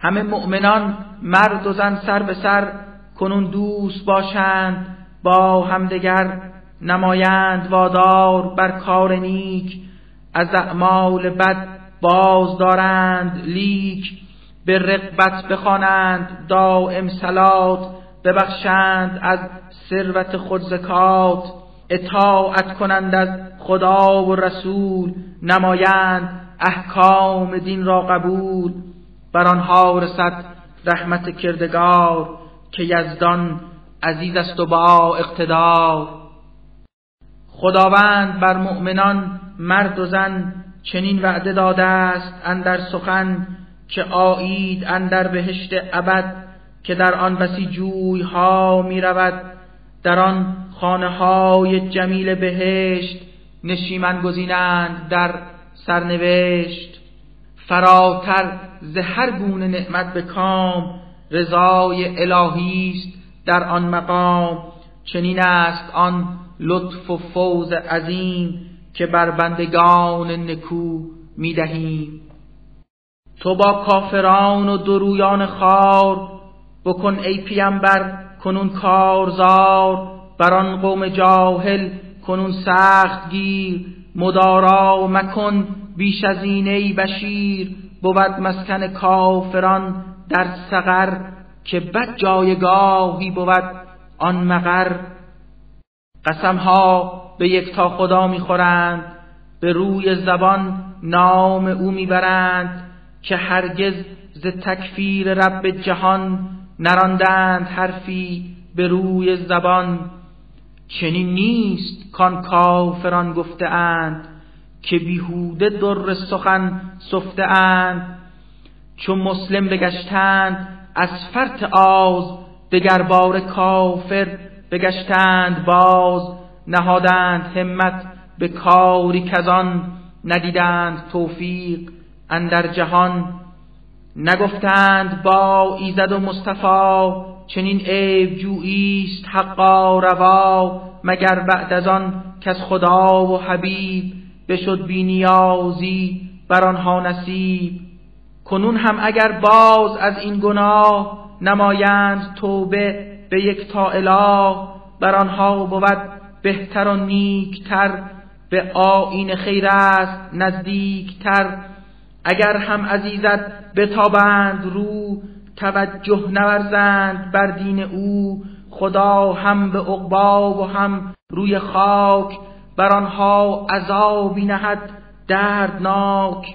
همه مؤمنان مرد و زن سر به سر کنون دوست باشند با همدگر نمایند وادار بر کار نیک از اعمال بد باز دارند لیک به رقبت بخوانند دائم سلات ببخشند از ثروت خود زکات اطاعت کنند از خدا و رسول نمایند احکام دین را قبول. بر آنها رسد رحمت کردگار که یزدان عزیز است و با اقتدار. خداوند بر مؤمنان مرد و زن چنین وعده داده است اندر سخن که آیید اندر بهشت ابد. که در آن بسی جوی ها می رود در آن خانه های جمیل بهشت نشیمن گزینند در سرنوشت. فراتر ز هر گونه نعمت به کام رضای الهی است در آن مقام. چنین است آن لطف و فوز عظیم که بر بندگان نکو می‌دهیم. تو با کافران و درویان خار بکن ای پیامبر کنون کارزار بر آن قوم جاهل کنون سخت گیر مدارا مکن بیش از این ای بشیر بود مسکن کافران در سقر که بد جایگاهی بود آن مقر قسمها به یک تا خدا می‌خورند به روی زبان نام او می‌برند که هرگز ز تکفیر رب جهان نراندند حرفی به روی زبان. چنین نیست کان کافران گفته اند که بیهوده در سخن سفته اند چون مسلم بگشتند از فرط آز دگر بار کافر بگشتند. باز نهادند همت به کاری کزان ندیدند توفیق اندر جهان. نگفتند با ایزد و مصطفی چنین عیب جوییست حقا روا مگر بعد از آن کس خدا و حبیب بشد بینیازی بر آنها نصیب. کنون هم اگر باز از این گناه نمایند توبه به یک تا اله بر آنها بود بهتر و نیکتر به آین خیر است نزدیکتر. اگر هم عزیزت بتابند رو توجه نورزند بر دین او. خدا هم به عقبا و هم روی خاک بر آنها عذابی نهد دردناک.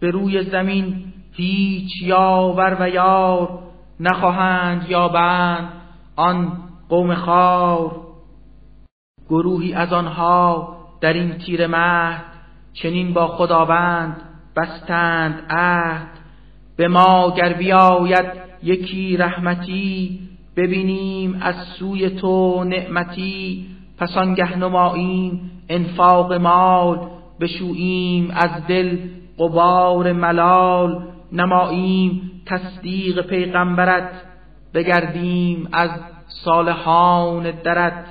به روی زمین هیچ یاور و یار نخواهند یابند آن قوم خار. گروهی از آنها در این تیر مهد چنین با خداوند بستند عهد. به ما گر بیاید یکی رحمتی ببینیم از سوی تو نعمتی. پس آنگه نماییم انفاق مال بشوییم از دل قبار ملال. نماییم تصدیق پیغمبرت بگردیم از صالحان درت.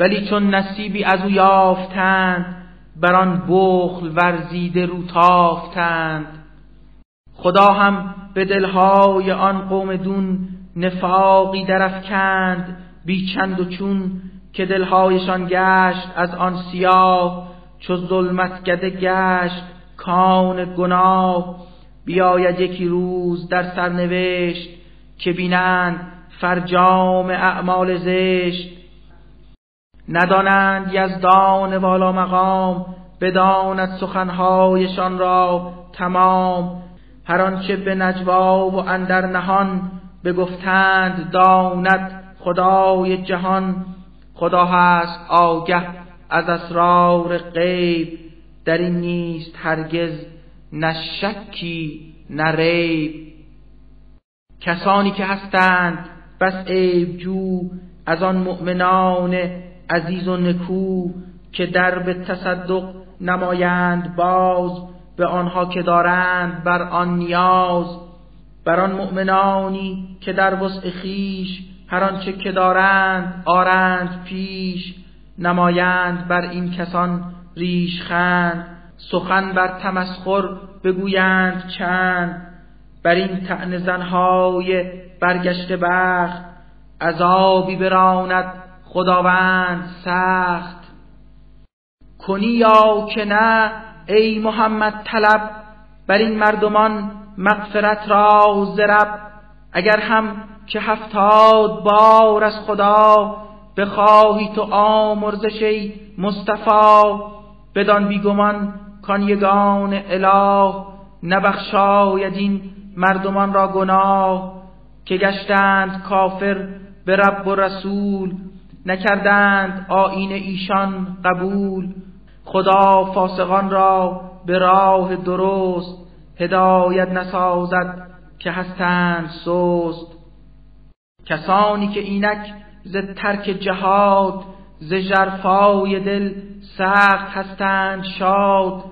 ولی چون نصیبی از او یافتند بر آن بخل ورزیده رو تافتند خدا هم به دلهای آن قوم دون نفاقی درفکند بی چند و چون که دلهایشان گشت از آن سیاه چو ظلمت گده گشت کان گناه. بیاید یکی روز در سرنوشت که بینند فرجام اعمال زشت. ندانند یزدان والا مقام بداند سخنهایشان را تمام. هر آنچه به نجوا و اندر نهان بگفتند داند خدای جهان. خدا هست آگه از اسرار غیب در این نیست هرگز نه شکی کسانی که هستند بس عیب جو از آن مؤمنان عزیز و نکو که در به تصدق نمایند باز به آنها که دارند بر آن نیاز بر آن مؤمنانی که در وسع خیش هر آنچه که دارند آرند پیش نمایند بر این کسان ریش خند سخن بر تمسخر بگویند چند بر این تن زنهای برگشت بخت عذابی براند خداوند سخت. کنی یا که نه ای محمد طلب. بر این مردمان مغفرت را زرب اگر هم که هفتاد بار از خدا بخواهی تو آمرزش ای مصطفی. بدان بیگمان کان یگان اله. نبخشاید این مردمان را گناه. که گشتند کافر به رب و رسول نکردند آین ایشان قبول. خدا فاسقان را به راه درست هدایت نسازد که هستند سست. کسانی که اینک ز ترک جهاد ز جرفای دل سخت هستند شاد.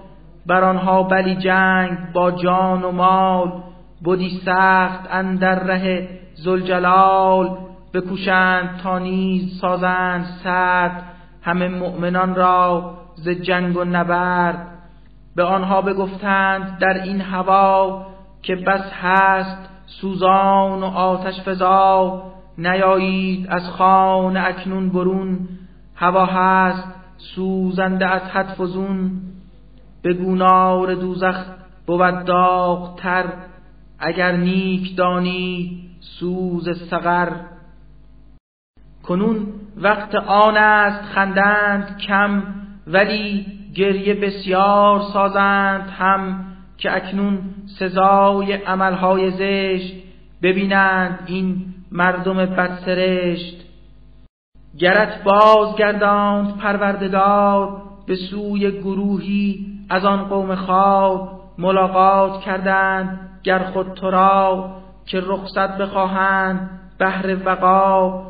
بر آنها بلی جنگ با جان و مال بودی سخت اندر ره زلجلال بکوشند تا نیز سازند سرد همه مؤمنان را ز جنگ و نبرد. به آنها بگفتند در این هوا که بس هست سوزان و آتش فضا نیایید از خانه اکنون برون. هوا هست سوزنده از حد فزون به گونار دوزخ بود داغتر. اگر نیک دانی سوز سقر. کنون وقت آن است خندند کم ولی گریه بسیار سازند هم که اکنون سزای عملهای زشت ببینند این مردم بدسرشت. گرت بازگرداند پروردگار به سوی گروهی از آن قوم خواب ملاقات کردند گر خود تو را که رخصت بخواهند بهر وقا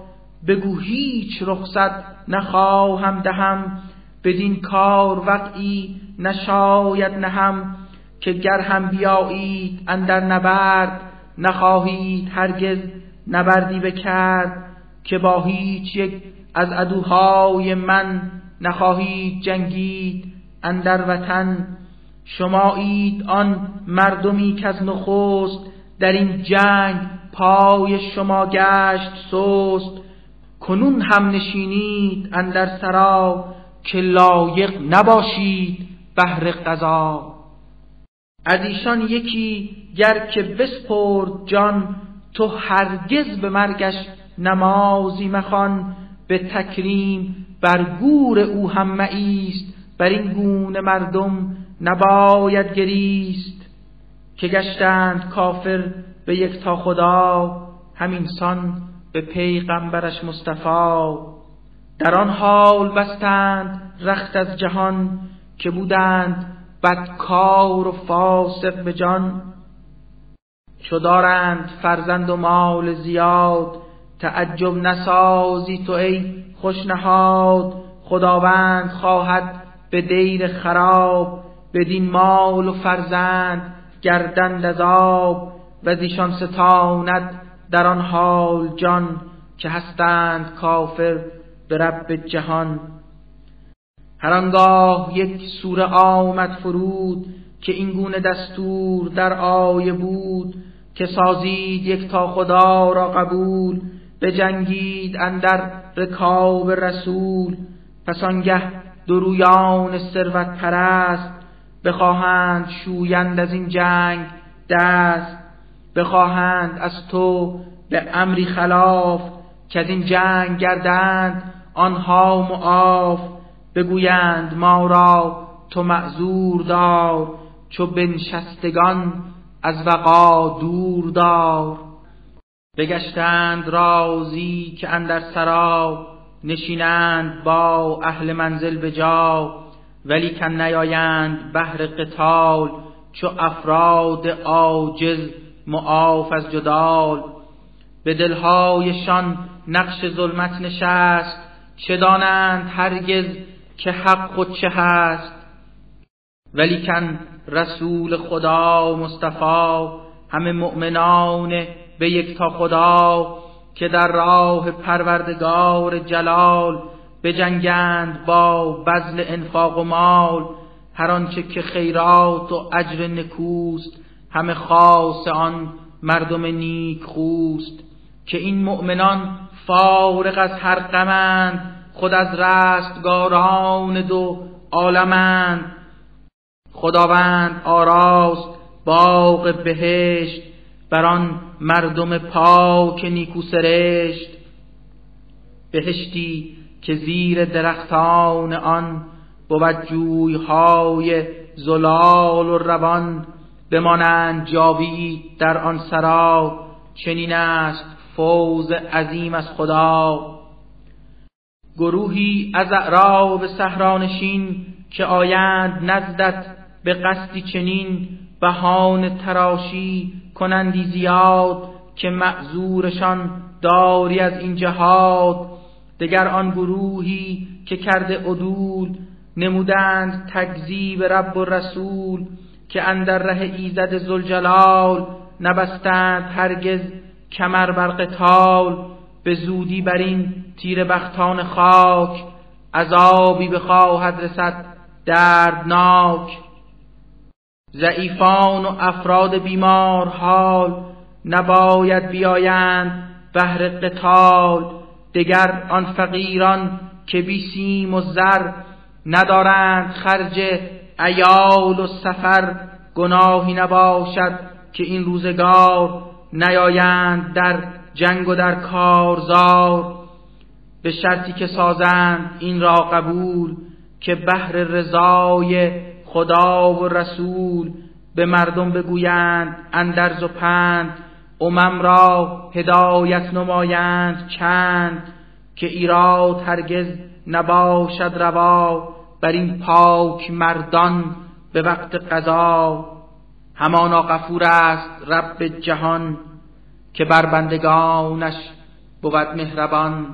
بگو هیچ رخصت نخواهم دهم بدین کار وقعی نشاید نهم که گر هم بیایید اندر نبرد نخواهید هرگز نبردی بکرد که با هیچ یک از عدوهای من نخواهید جنگید اندر وطن. شمایید آن مردمی که از نخست در این جنگ پای شما گشت سست کنون هم نشینید اندر سرا که لایق نباشید بهر قضا. از ایشان یکی گر که بسپرد جان تو هرگز به مرگش نمازی مخوان به تکریم بر گور او هم است بر این گونه مردم نباید گریست. که گشتند کافر به یک تا خدا همینسان به پیغمبرش مصطفی. در آن حال بستند رخت از جهان که بودند بدکار و فاسق به جان. چو دارند فرزند و مال زیاد تعجب نسازی تو ای خوشنهاد. خداوند خواهد به دیر خراب بدین مال و فرزند گردند از آب و زیشان ستاند در آن حال جان که هستند کافر به رب جهان. هر آنگاه یک سوره آمد فرود که این گونه دستور در آیه بود که سازید یک تا خدا را قبول بجنگید اندر رکاب رسول. پس آنگه درویان ثروت پرست بخواهند شویند از این جنگ دست. بخواهند از تو به امری خلاف که از این جنگ گردند آنها معاف بگویند ما را تو معذور دار چو بنشستگان از وقا دور دار. بگشتند رازی که اندر سرا نشینند با اهل منزل به جا ولی کن نیایند بهر قتال چو افراد عاجز معاف از جدال. به دلهایشان نقش ظلمت نشست. چه دانند هرگز که حق خود چه هست؟ ولیکن رسول خدا مصطفی همه مؤمنان به یک تا خدا که در راه پروردگار جلال بجنگند با بذل انفاق و مال. هر آنچه که خیرات و اجر نکوست همه خاص آن مردم نیک خوست که این مؤمنان فارغ از هر غمند خود از رستگاران دو عالمند. خداوند آراست باغ بهشت بر آن مردم پاک نیکو سرشت. بهشتی که زیر درختان آن بود جویهای زلال و روان بمانند جاوید در آن سرا چنین است فوز عظیم از خدا. گروهی از اعراب صحرانشین که آیند نزدت به قصدی چنین بهان تراشی کنندی زیاد که معذورشان داری از این جهاد. دگر آن گروهی که کرده عدول نمودند تکذیب رب و رسول. که اندر ره ایزد زلجلال نبستند هرگز کمر بر قتال به زودی بر این تیر بختان خاک عذابی بخواهد رسد دردناک. ضعیفان و افراد بیمار حال نباید بیایند بهر قتال. دگر آن فقیران که بی سیم و زر ندارند خرج ایال و سفر گناهی نباشد که این روزگار نیایند در جنگ و در کارزار. به شرطی که سازند این را قبول که بهر رضای خدا و رسول به مردم بگویند اندرز و پند. امم را هدایت نمایند چند که ایراد هرگز نباشد روا. بر این پاک مردان به وقت قضا. همانا غفور است رب جهان که بر بندگانش بود مهربان.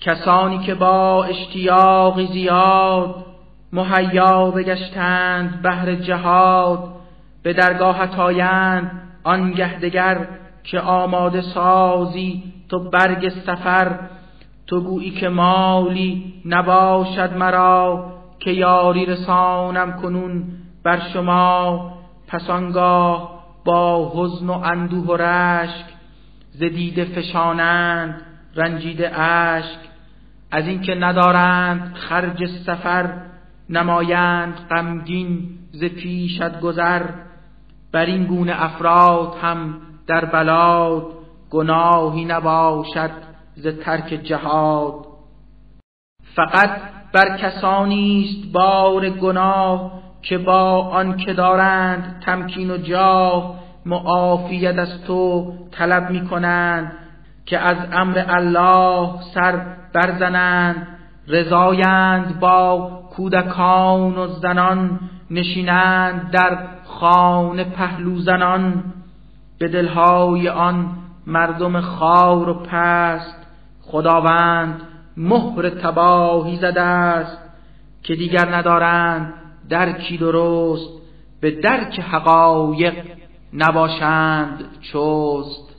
کسانی که با اشتیاق زیاد مهیا بگشتند بهر جهاد به درگاه آیند آنگه دگر که آماده سازی تو برگ سفر. تو گویی که مالی نباشد مرا که یاری رسانم کنون بر شما. پس آنگاه با حزن و اندوه و رشک زدیده فشانند رنجیده اشک. از اینکه ندارند خرج سفر نمایند غمگین ز پیشت گذر. بر این گونه افراد هم در بلاد گناهی نباشد ز ترک جهاد. فقط بر کسانی است بار گناه که با آن که دارند تمکین و جاه معافیت از تو طلب می کنند که از امر الله سر برزنند. رضایند با کودکان و زنان نشینند در خانه پهلو زنان. به دلهای آن مردم خار و پست خداوند مهر تباهی زده است که دیگر ندارند درکی درست به درک حقایق نباشند چوست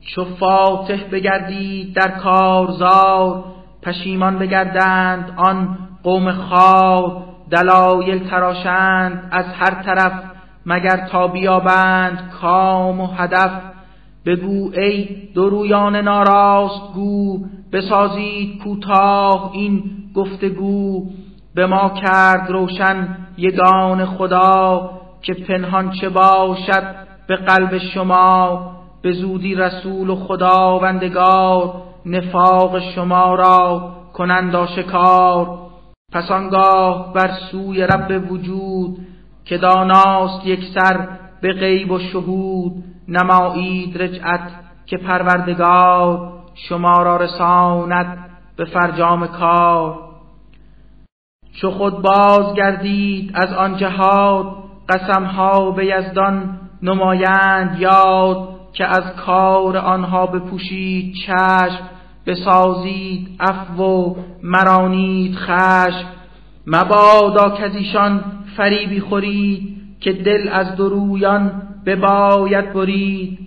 چو فاتح بگردید در کارزار پشیمان بگردند آن قوم خار دلایل تراشند از هر طرف مگر تا بیابند کام و هدف. بگو ای درویان ناراست گو بسازید کوتاه این گفتگو. به ما کرد روشن یگان خدا که پنهان چه باشد به قلب شما. به زودی رسول و خداوندگار نفاق شما را کنند آشکار. پس آنگاه بر سوی رب وجود که داناست یک سر به غیب و شهود نمایید رجعت که پروردگار شما را رساند به فرجام کار. چو خود بازگردید از آن جهاد قسمها به یزدان نمایند یاد که از کار آنها بپوشید چشم بسازید عفو و مرانید خشم. مبادا که ایشان فریبی خورید که دل از درویان بباید برید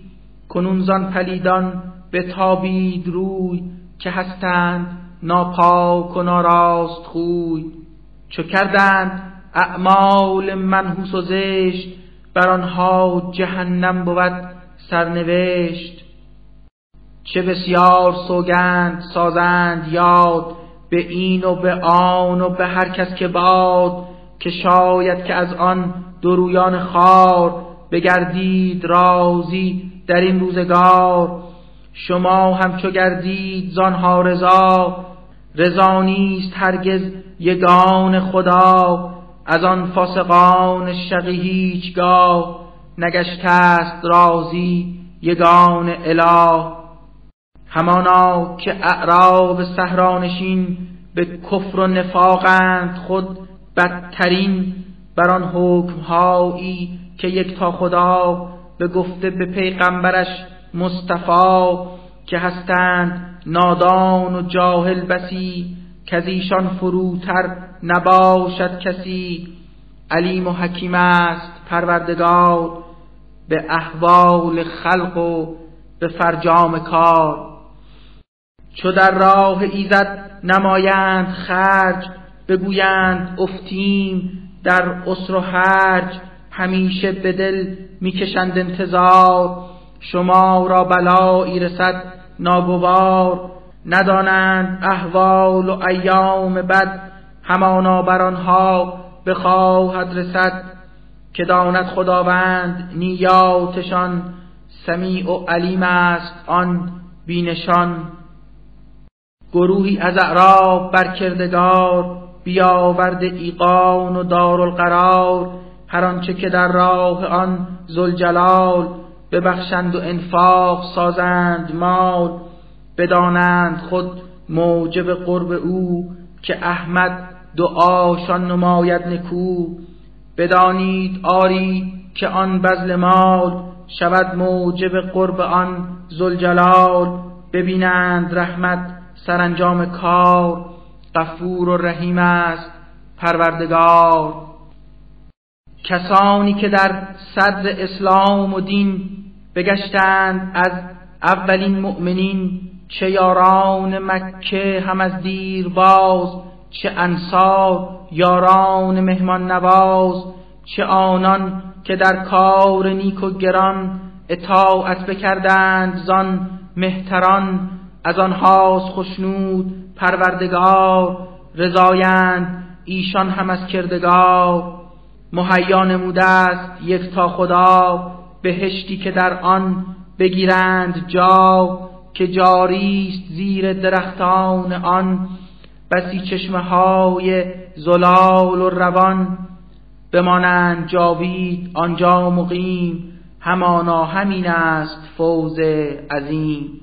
کنون زان پلیدان بتابید روی که هستند ناپاک و ناراست خوی. چو کردند اعمال منحوس و زشت بر آنها جهنم بود سرنوشت. چه بسیار سوگند سازند یاد به این و به آن و به هر کس که باد که شاید که از آن درویان خار بگردید رازی در این روزگار. شما همچو گردید زانها رضا رضا نیست هرگز یگان خدا. از آن فاسقان شقی هیچگاه نگشته است رازی یگان اله. همانا که اعراب صحرانشین به کفر و نفاقند خود بدترین بر آن حکمهایی که یک تا خدا به گفته به پیغمبرش مصطفی که هستند نادان و جاهل بسی که از ایشان فروتر نباشد کسی علیم و حکیم است پروردگار به احوال خلق و به فرجام کار. چو در راه ایزد نمایند خرج بگویند افتیم در اسر و حرج همیشه به دل می‌کشند انتظار. شما را بلایی رسد ناگوار. ندانند احوال و ایام بد همانا بر آنها بخواهد رسد. که داند خداوند نیاتشان سمیع و علیم است آن بینشان. گروهی از اعراب بر کردگار بیاورد ایقان و دارالقرار هر آنچه که در راه آن زلجلال ببخشند و انفاق سازند مال بدانند خود موجب قرب او که احمد دعاشان نماید نکو. بدانید آری که آن بذل مال شود موجب قرب آن زلجلال ببینند رحمت سرانجام کار غفور و رحیم است پروردگار. کسانی که در صدر اسلام و دین بگشتند از اولین مؤمنین چه یاران مکه هم از دیر باز چه انصار یاران مهمان نواز چه آنان که در کار نیک و گران اطاعت بکردند زان مهتران از آنهاست خشنود پروردگار رضایند ایشان هم از کردگار. مهیا نموده است یک تا خدا بهشتی که در آن بگیرند جا که جاریست زیر درختان آن. بسی چشمه های زلال و روان بمانند جاوید آنجا مقیم همانا همین است فوز عظیم.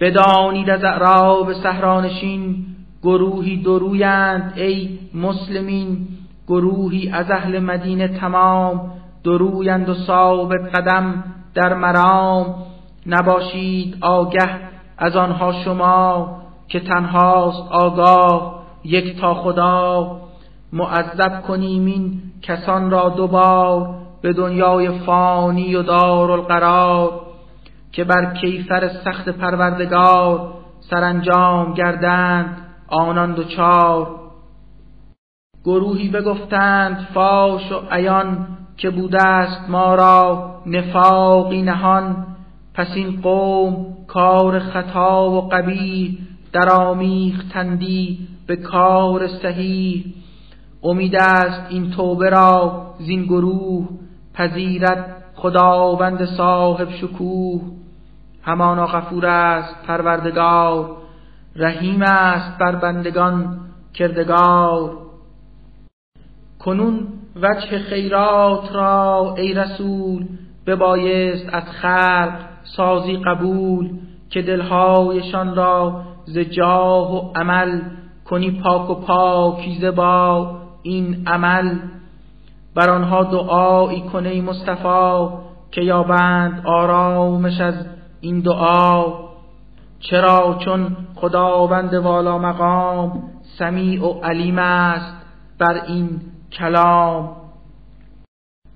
بدانید از اعراب صحرانشین گروهی درویند ای مسلمین گروهی از اهل مدینه تمام درویند و ثابت قدم در مرام. نباشید آگه از آنها شما که تنهاست آگاه یک تا خدا. معذب کنیم این کسان را دوبار به دنیای فانی و دار القرار که بر کیفر سخت پروردگار سرانجام گردند آنان دوچار. گروهی بگفتند فاش و عیان که بوده است ما را نفاقی نهان پس این قوم کار خطا و قبیح در آمیختندی به کار صحیح. امید است این توبه را زین گروه پذیرد خداوند صاحب شکوه. همانا غفور است پروردگار. رحیم است بر بندگان کردگار. کنون وجه خیرات را ای رسول ببایست از خلق سازی قبول که دلهایشان را ز جاه و عمل کنی پاک و پاکیزه با این عمل. بر آنها دعایی کنی مصطفی که یابند آرامش از این دعا چرا چون خداوند والا مقام سمیع و علیم است بر این کلام.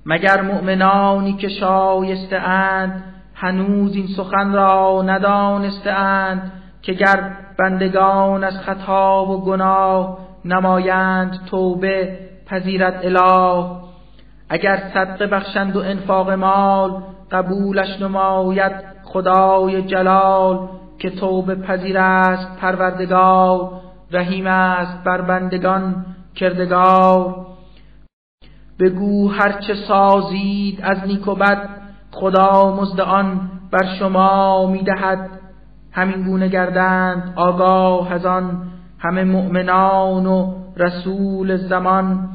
مگر مؤمنانی که شایسته اند هنوز این سخن را ندانسته اند که گر بندگان از خطا و گناه نمایند توبه پذیرت اله. اگر صدقه بخشند و انفاق مال قبولش نماید خدای جلال که توبه پذیر است پروردگار رحیم است بر بندگان کردگار. بگو هرچه سازید از نیک و بد خدا مزد آن بر شما می‌دهد. همین گونه گردند آگاه از آن همه مؤمنان و رسول زمان.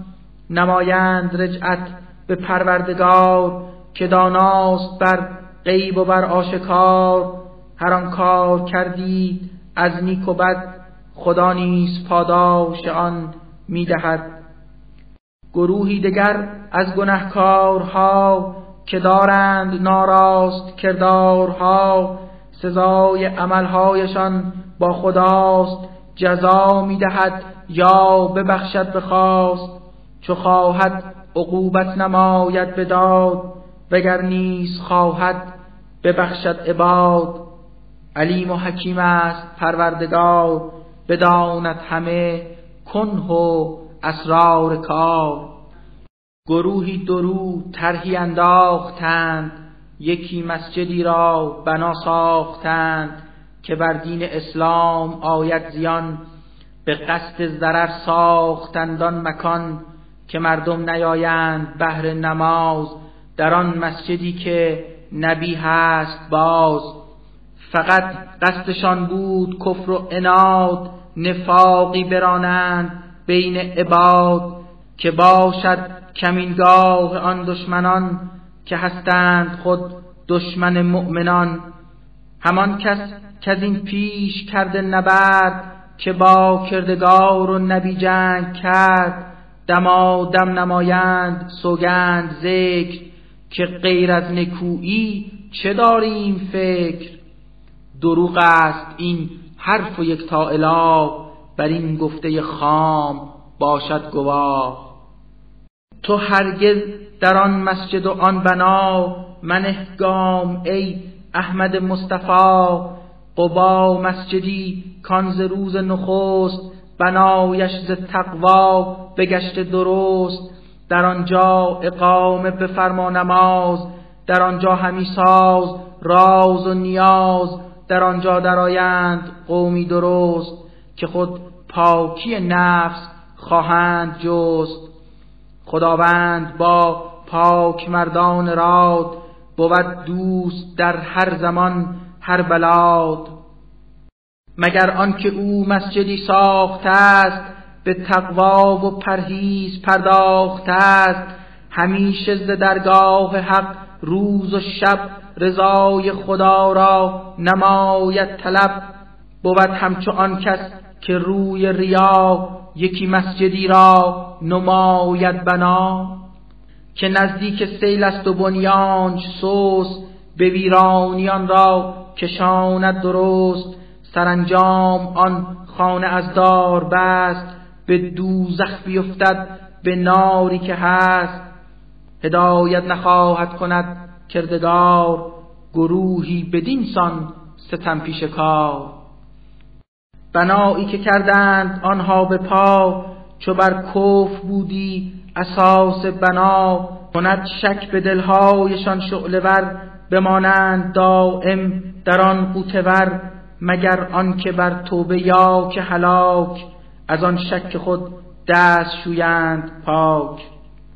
نمایند رجعت به پروردگار که داناست بر غیب و بر آشکار هر آن کار کردید از نیک و بد خدا نیز پاداش آن می‌دهد. گروهی دگر از گنهکارها که دارند ناراست کردارها سزای عملهایشان با خداست جزا می‌دهد یا ببخشد بخواست چو خواهد عقوبت نماید بداد وگر نیز خواهد ببخشد عباد علیم و حکیم است پروردگار بداند همه کنه و اسرار کار. گروهی درو طرحی انداختند یکی مسجدی را بنا ساختند که بر دین اسلام آید زیان به قصد ضرر ساختندان مکان که مردم نیایند بهر نماز. در آن مسجدی که نبی هست باز. فقط قصدشان بود کفر و اناد نفاقی برانند بین عباد که باشد کمینگاه آن دشمنان که هستند خود دشمن مؤمنان. همان کس که از این پیش کرده نبرد که با کردگار و نبی جنگ کرد. دما دم نمایند سوگند ذکر که غیر از نکویی چه داریم فکر؟ دروغ است این حرف و یک تا اله بر این گفته خام باشد گواه. تو هرگز در آن مسجد و آن بنا منه گام ای احمد مصطفی قبا مسجدی کانز روز نخست بنایش ز تقوا بگشت درست. در آنجا اقامه به فرما نماز در آنجا همی ساز راز و نیاز در آنجا درآیند قومی درست که خود پاکی نفس خواهند جست. خداوند با پاک مردان راد بود دوست در هر زمان هر بلاد. مگر آنکه او مسجدی ساخته است به تقوا و پرهیز پرداخته است. همیشه ز درگاه حق روز و شب رضای خدا را نماید طلب. بود همچو آن کس که روی ریا یکی مسجدی را نماید بنا. که نزدیک سیل است و بنیانش سوس به ویرانیان را کشاند درست. سرانجام آن خانه از دار بست. به دوزخ بیفتد به ناری که هست. هدایت نخواهد کند کردگار گروهی بدین سان ستم پیش کار. بنایی که کردند آنها به پا چو بر کف بودی اساس بنا. کند شک به دلهایشان شعله ور بمانند دائم در آن قوتور مگر آنکه بر توبه یا که هلاک. از آن شک خود دست شویند پاک.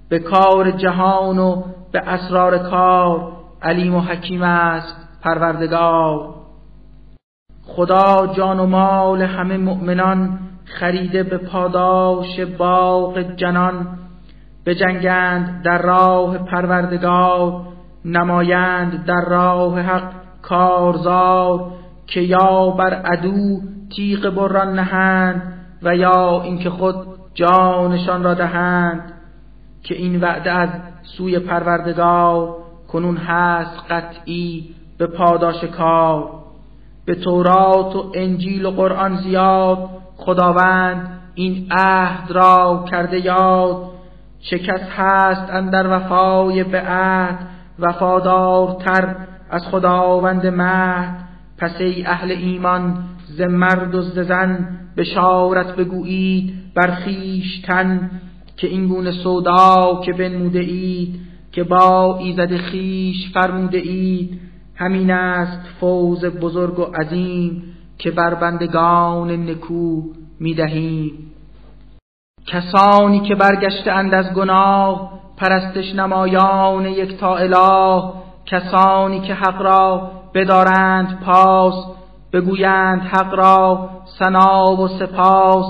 به کار جهان و به اسرار کار علیم و حکیم است پروردگار. خدا جان و مال همه مؤمنان خریده به پاداش باغ جنان. بجنگند در راه پروردگار نمایند در راه حق کارزار که یا بر عدو تیغ بران نهند. و یا اینکه خود جانشان را دهند که این وعده از سوی پروردگار کنون هست قطعی به پاداش کار به تورات و انجیل و قرآن زیاد خداوند این عهد را کرده یاد. چه کس هست اندر وفای به عهد وفادارتر از خداوند مهد؟ پس ای اهل ایمان ز مرد و ز زن بشارت بگویید بر تن که این گونه سودا که بنموده اید که با ایزد خیش فرموده اید. همین است فوز بزرگ و عظیم که بر بندگان نکو می‌دهیم. کسانی که برگشته اند از گناه پرستش نمایان یک تا اله. کسانی که حق را بدارند پاس بگویند حق را سنا و سپاس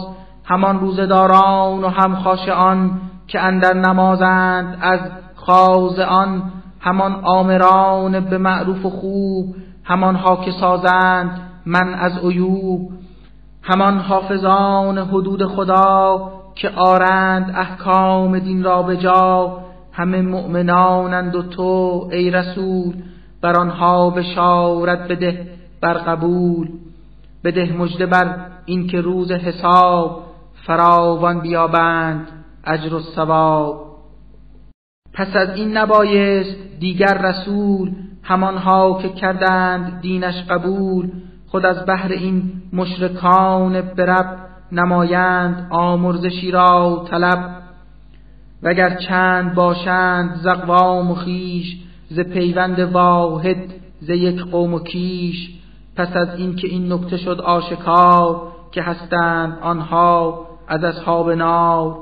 همان روزداران و هم آن که اندر نمازند از خاز آن همان آمران به معروف و خوب همان ها که سازند من از عیوب همان حافظان حدود خدا که آرند احکام دین را به جا همه مؤمنانند و تو ای رسول بر آنها بشارت بده. بر قبول بده مژده بر اینکه روز حساب فراوان بیابند اجر و ثواب. پس از این نبایست دیگر رسول همانها که کردند دینش قبول خود از بهر این مشرکان برب نمایند آمرزشی را طلب. وگر چند باشند زقوام و خیش ز پیوند واحد ز یک قوم و کیش پس از اینکه این نکته شد آشکار که هستند آنها از اصحاب نار.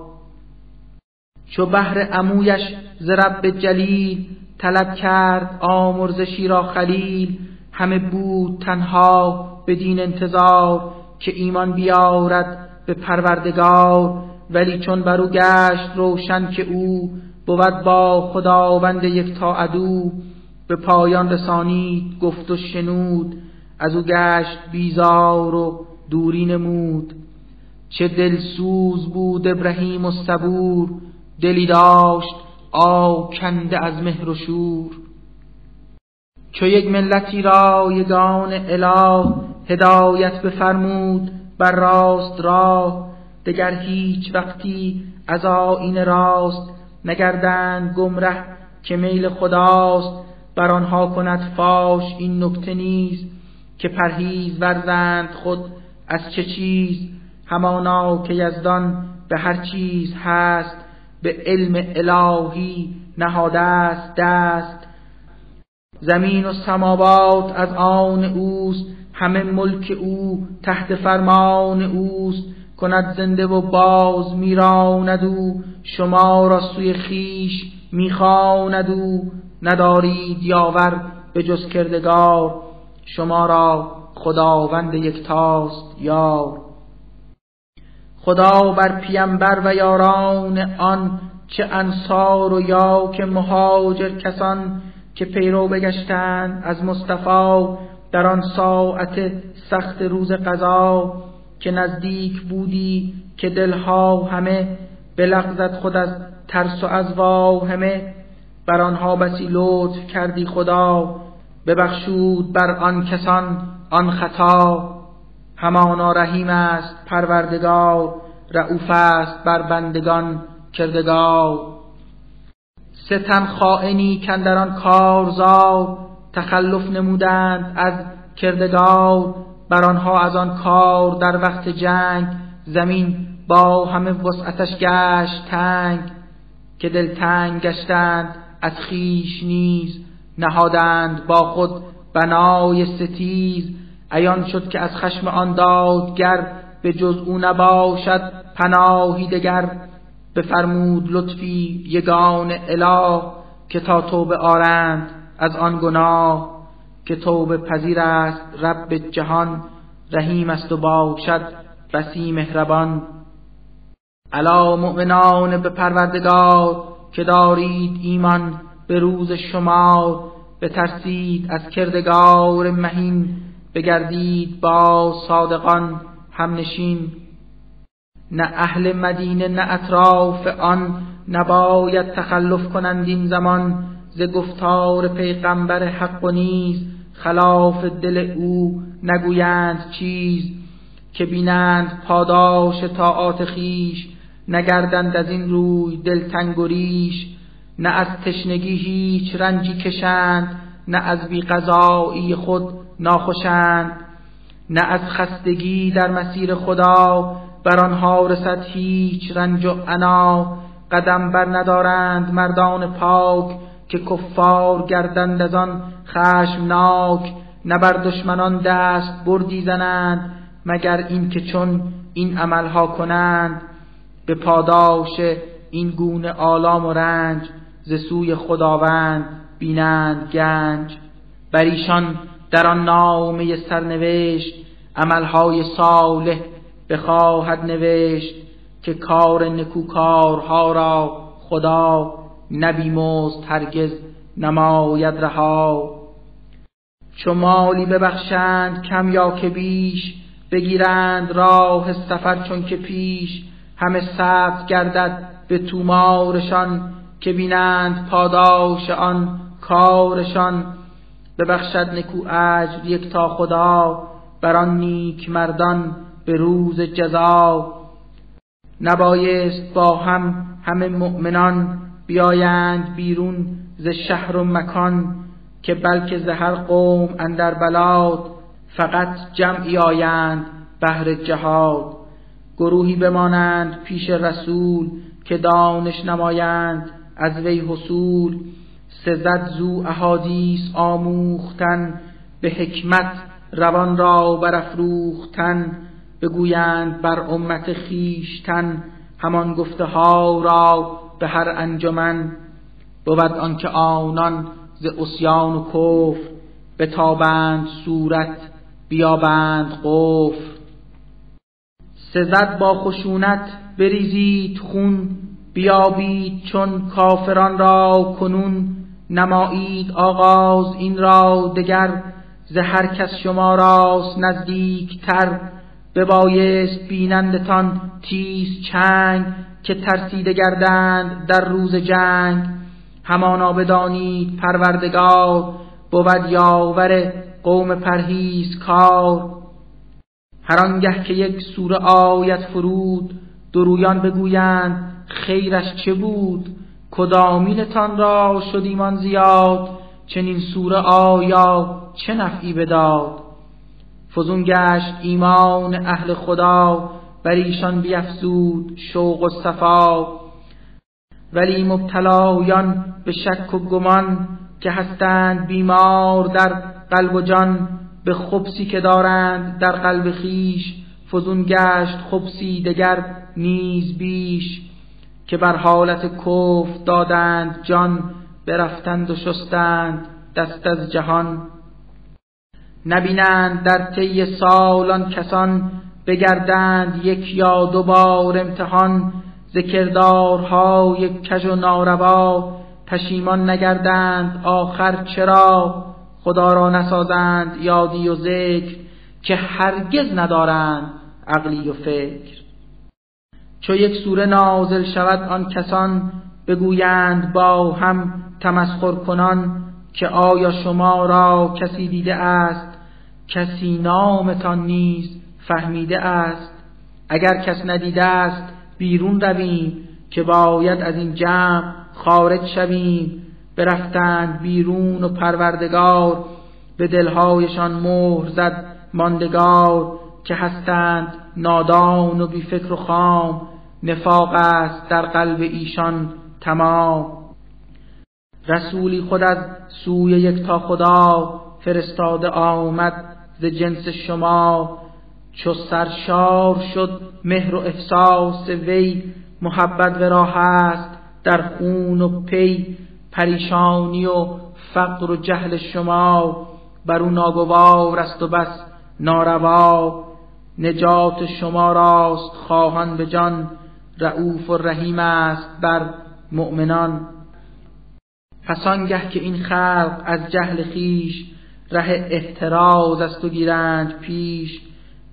چو بهر امویش ز رب جلیل طلب کرد آمرزشی را خلیل همه بود تنها بدین انتظار که ایمان بیارد به پروردگار ولی چون برو گشت روشن که او بود با خداوند یک تا عدو به پایان رسانید گفت و شنود از او گشت بیزار و دوری نمود. چه دلسوز بود ابراهیم و صبور دلی داشت آکنده از مهر و شور. چو یک ملتی را یگان اله هدایت بفرمود بر راست راه دگر هیچ وقتی از آین راست نگردند گمره که میل خداست. بر آنها کند فاش این نکته نیز که پرهیز ورزند خود از چه چیز؟ همانا که یزدان به هر چیز هست به علم الهی نهاده است دست. زمین و سماوات از آن اوست همه ملک او تحت فرمان اوست. کند زنده و باز میراند او شما را سوی خیش می‌خواند او. ندارید یاور به جز کردگار شما را خداوند یکتاست یار. خدا بر پیمبر و یاران آن چه انصار و یا که مهاجر کسان که پیرو بگشتند از مصطفی در آن ساعت سخت روز قضا که نزدیک بودی که دلها همه بلغزد خود از ترس و از همه بر آنها بسی لطف کردی خدا. ببخشود بر آن کسان آن خطا. همانا رحیم است پروردگار رعوف است بر بندگان کردگار. ستم خائنی کن آن کارزار تخلف نمودند از کردگار. بر آنها از آن کار در وقت جنگ زمین با همه وسعتش گشت تنگ. که دل تنگ گشتند از خیش نیز نهادند با خود بنای ستیز ایان شد که از خشم آن دادگر به جز او نباشد پناهی دگر. بفرمود لطفی یگان اله که تا توبه آرند از آن گناه که توبه پذیر است رب جهان رحیم است و باشد بسی مهربان. علا مؤمنان به پروردگار که دارید ایمان به روز شمار بترسید از کردگار مهین بگردید با صادقان هم نشین نه اهل مدینه نه اطراف آن نباید تخلف کنند این زمان. ز گفتار پیغمبر حق و نیز خلاف دل او نگویند چیز که بینند پاداش طاعات خیش. نگردند از این روی دلتنگ و نه از تشنگی هیچ رنجی کشند نه از بی خود ناخوشند نه از خستگی در مسیر خدا بر آنها رسد هیچ رنج و عنا. قدم بر ندارند مردان پاک که کفار گردند از آن خشمناک. نه بر دشمنان دست بردی زنند مگر اینکه چون این عملها کنند. به پاداش این گونه آلام و رنج ز سوی خداوند بینند گنج. بر ایشان در آن نامه سرنوشت عملهای صالح بخواهد نوشت که کار نکوکارها را خدا نبیمست هرگز نماید رها. چو مالی ببخشند کم یا که بیش بگیرند راه سفر چون که پیش همه سبز گردد به تومارشان که بینند پاداش آن کارشان ببخشد نکو اجر یک تا خدا بر آن نیک مردان به روز جزا. نبایست با هم همه مؤمنان بیایند بیرون ز شهر و مکان که بلکه ز هر قوم اندر بلاد فقط جمعی آیند بهر جهاد. گروهی بمانند پیش رسول که دانش نمایند از وی حصول سزد زو احادیث آموختن به حکمت روان را برافروختن بگویند بر امت خیشتن همان گفته ها را به هر انجمن. بود آنکه آنان ز اسیان و کفر بتابند صورت بیابند قفر سزد با خشونت بریزید خون بیابید چون کافران را کنون نمایید آغاز این را دگر ز هر کس شما راست نزدیکتر ببایست بینندتان تیز چنگ که ترسیده گردند در روز جنگ. همانا بدانید پروردگار بود یاور قوم پرهیز کار هر آنگه که یک سوره آیت فرود درویان بگویند خیرش چه بود؟ کدامینتان را شد ایمان زیاد؟ چنین سوره آیا چه نفعی بداد؟ فزون گشت ایمان اهل خدا بر ایشان بیفزود شوق و صفا. ولی مبتلایان به شک و گمان که هستند بیمار در قلب و جان به خبسی که دارند در قلب خیش. فزون گشت خبسی دگر نیز بیش. که بر حالت کف دادند جان برفتند و شستند دست از جهان. نبینند در طی سالان کسان بگردند یک یا دو بار امتحان. ذکردارهای کژ و ناروا پشیمان نگردند آخر چرا خدا را نسازند یادی و ذکر که هرگز ندارند عقلی و فکر. چو یک سوره نازل شود آن کسان بگویند با هم تمسخر کنان که آیا شما را کسی دیده است؟ کسی نامتان نیز فهمیده است؟ اگر کس ندیده است بیرون رویم که باید از این جمع خارج شویم. برفتند بیرون و پروردگار به دلهایشان مهر زد ماندگار که هستند نادان و بی فکر و خام نفاق است در قلب ایشان تمام. رسولی خود از سوی یک تا خدا فرستاده آمد ز جنس شما. چو سرشار شد مهر و احساس وی محبت ورا هست در خون و پی. پریشانی و فقر و جهل شما بر او ناگوار است و بس ناروا. نجات شما راست خواهان به جان رعوف و رحیم است بر مؤمنان. پس آنگه که این خلق از جهل خیش ره احتراز از تو گیرند پیش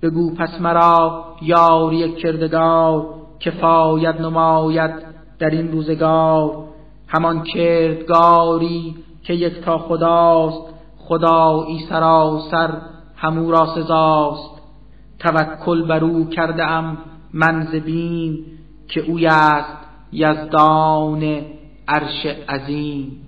بگو پس مرا یاری کردگار کفایت نماید در این روزگار. همان کردگاری که یک تا خداست خدایی سراسر همو را سزاست. توکل بر او کرده ام من که اوی است یزدان عرش عظیم.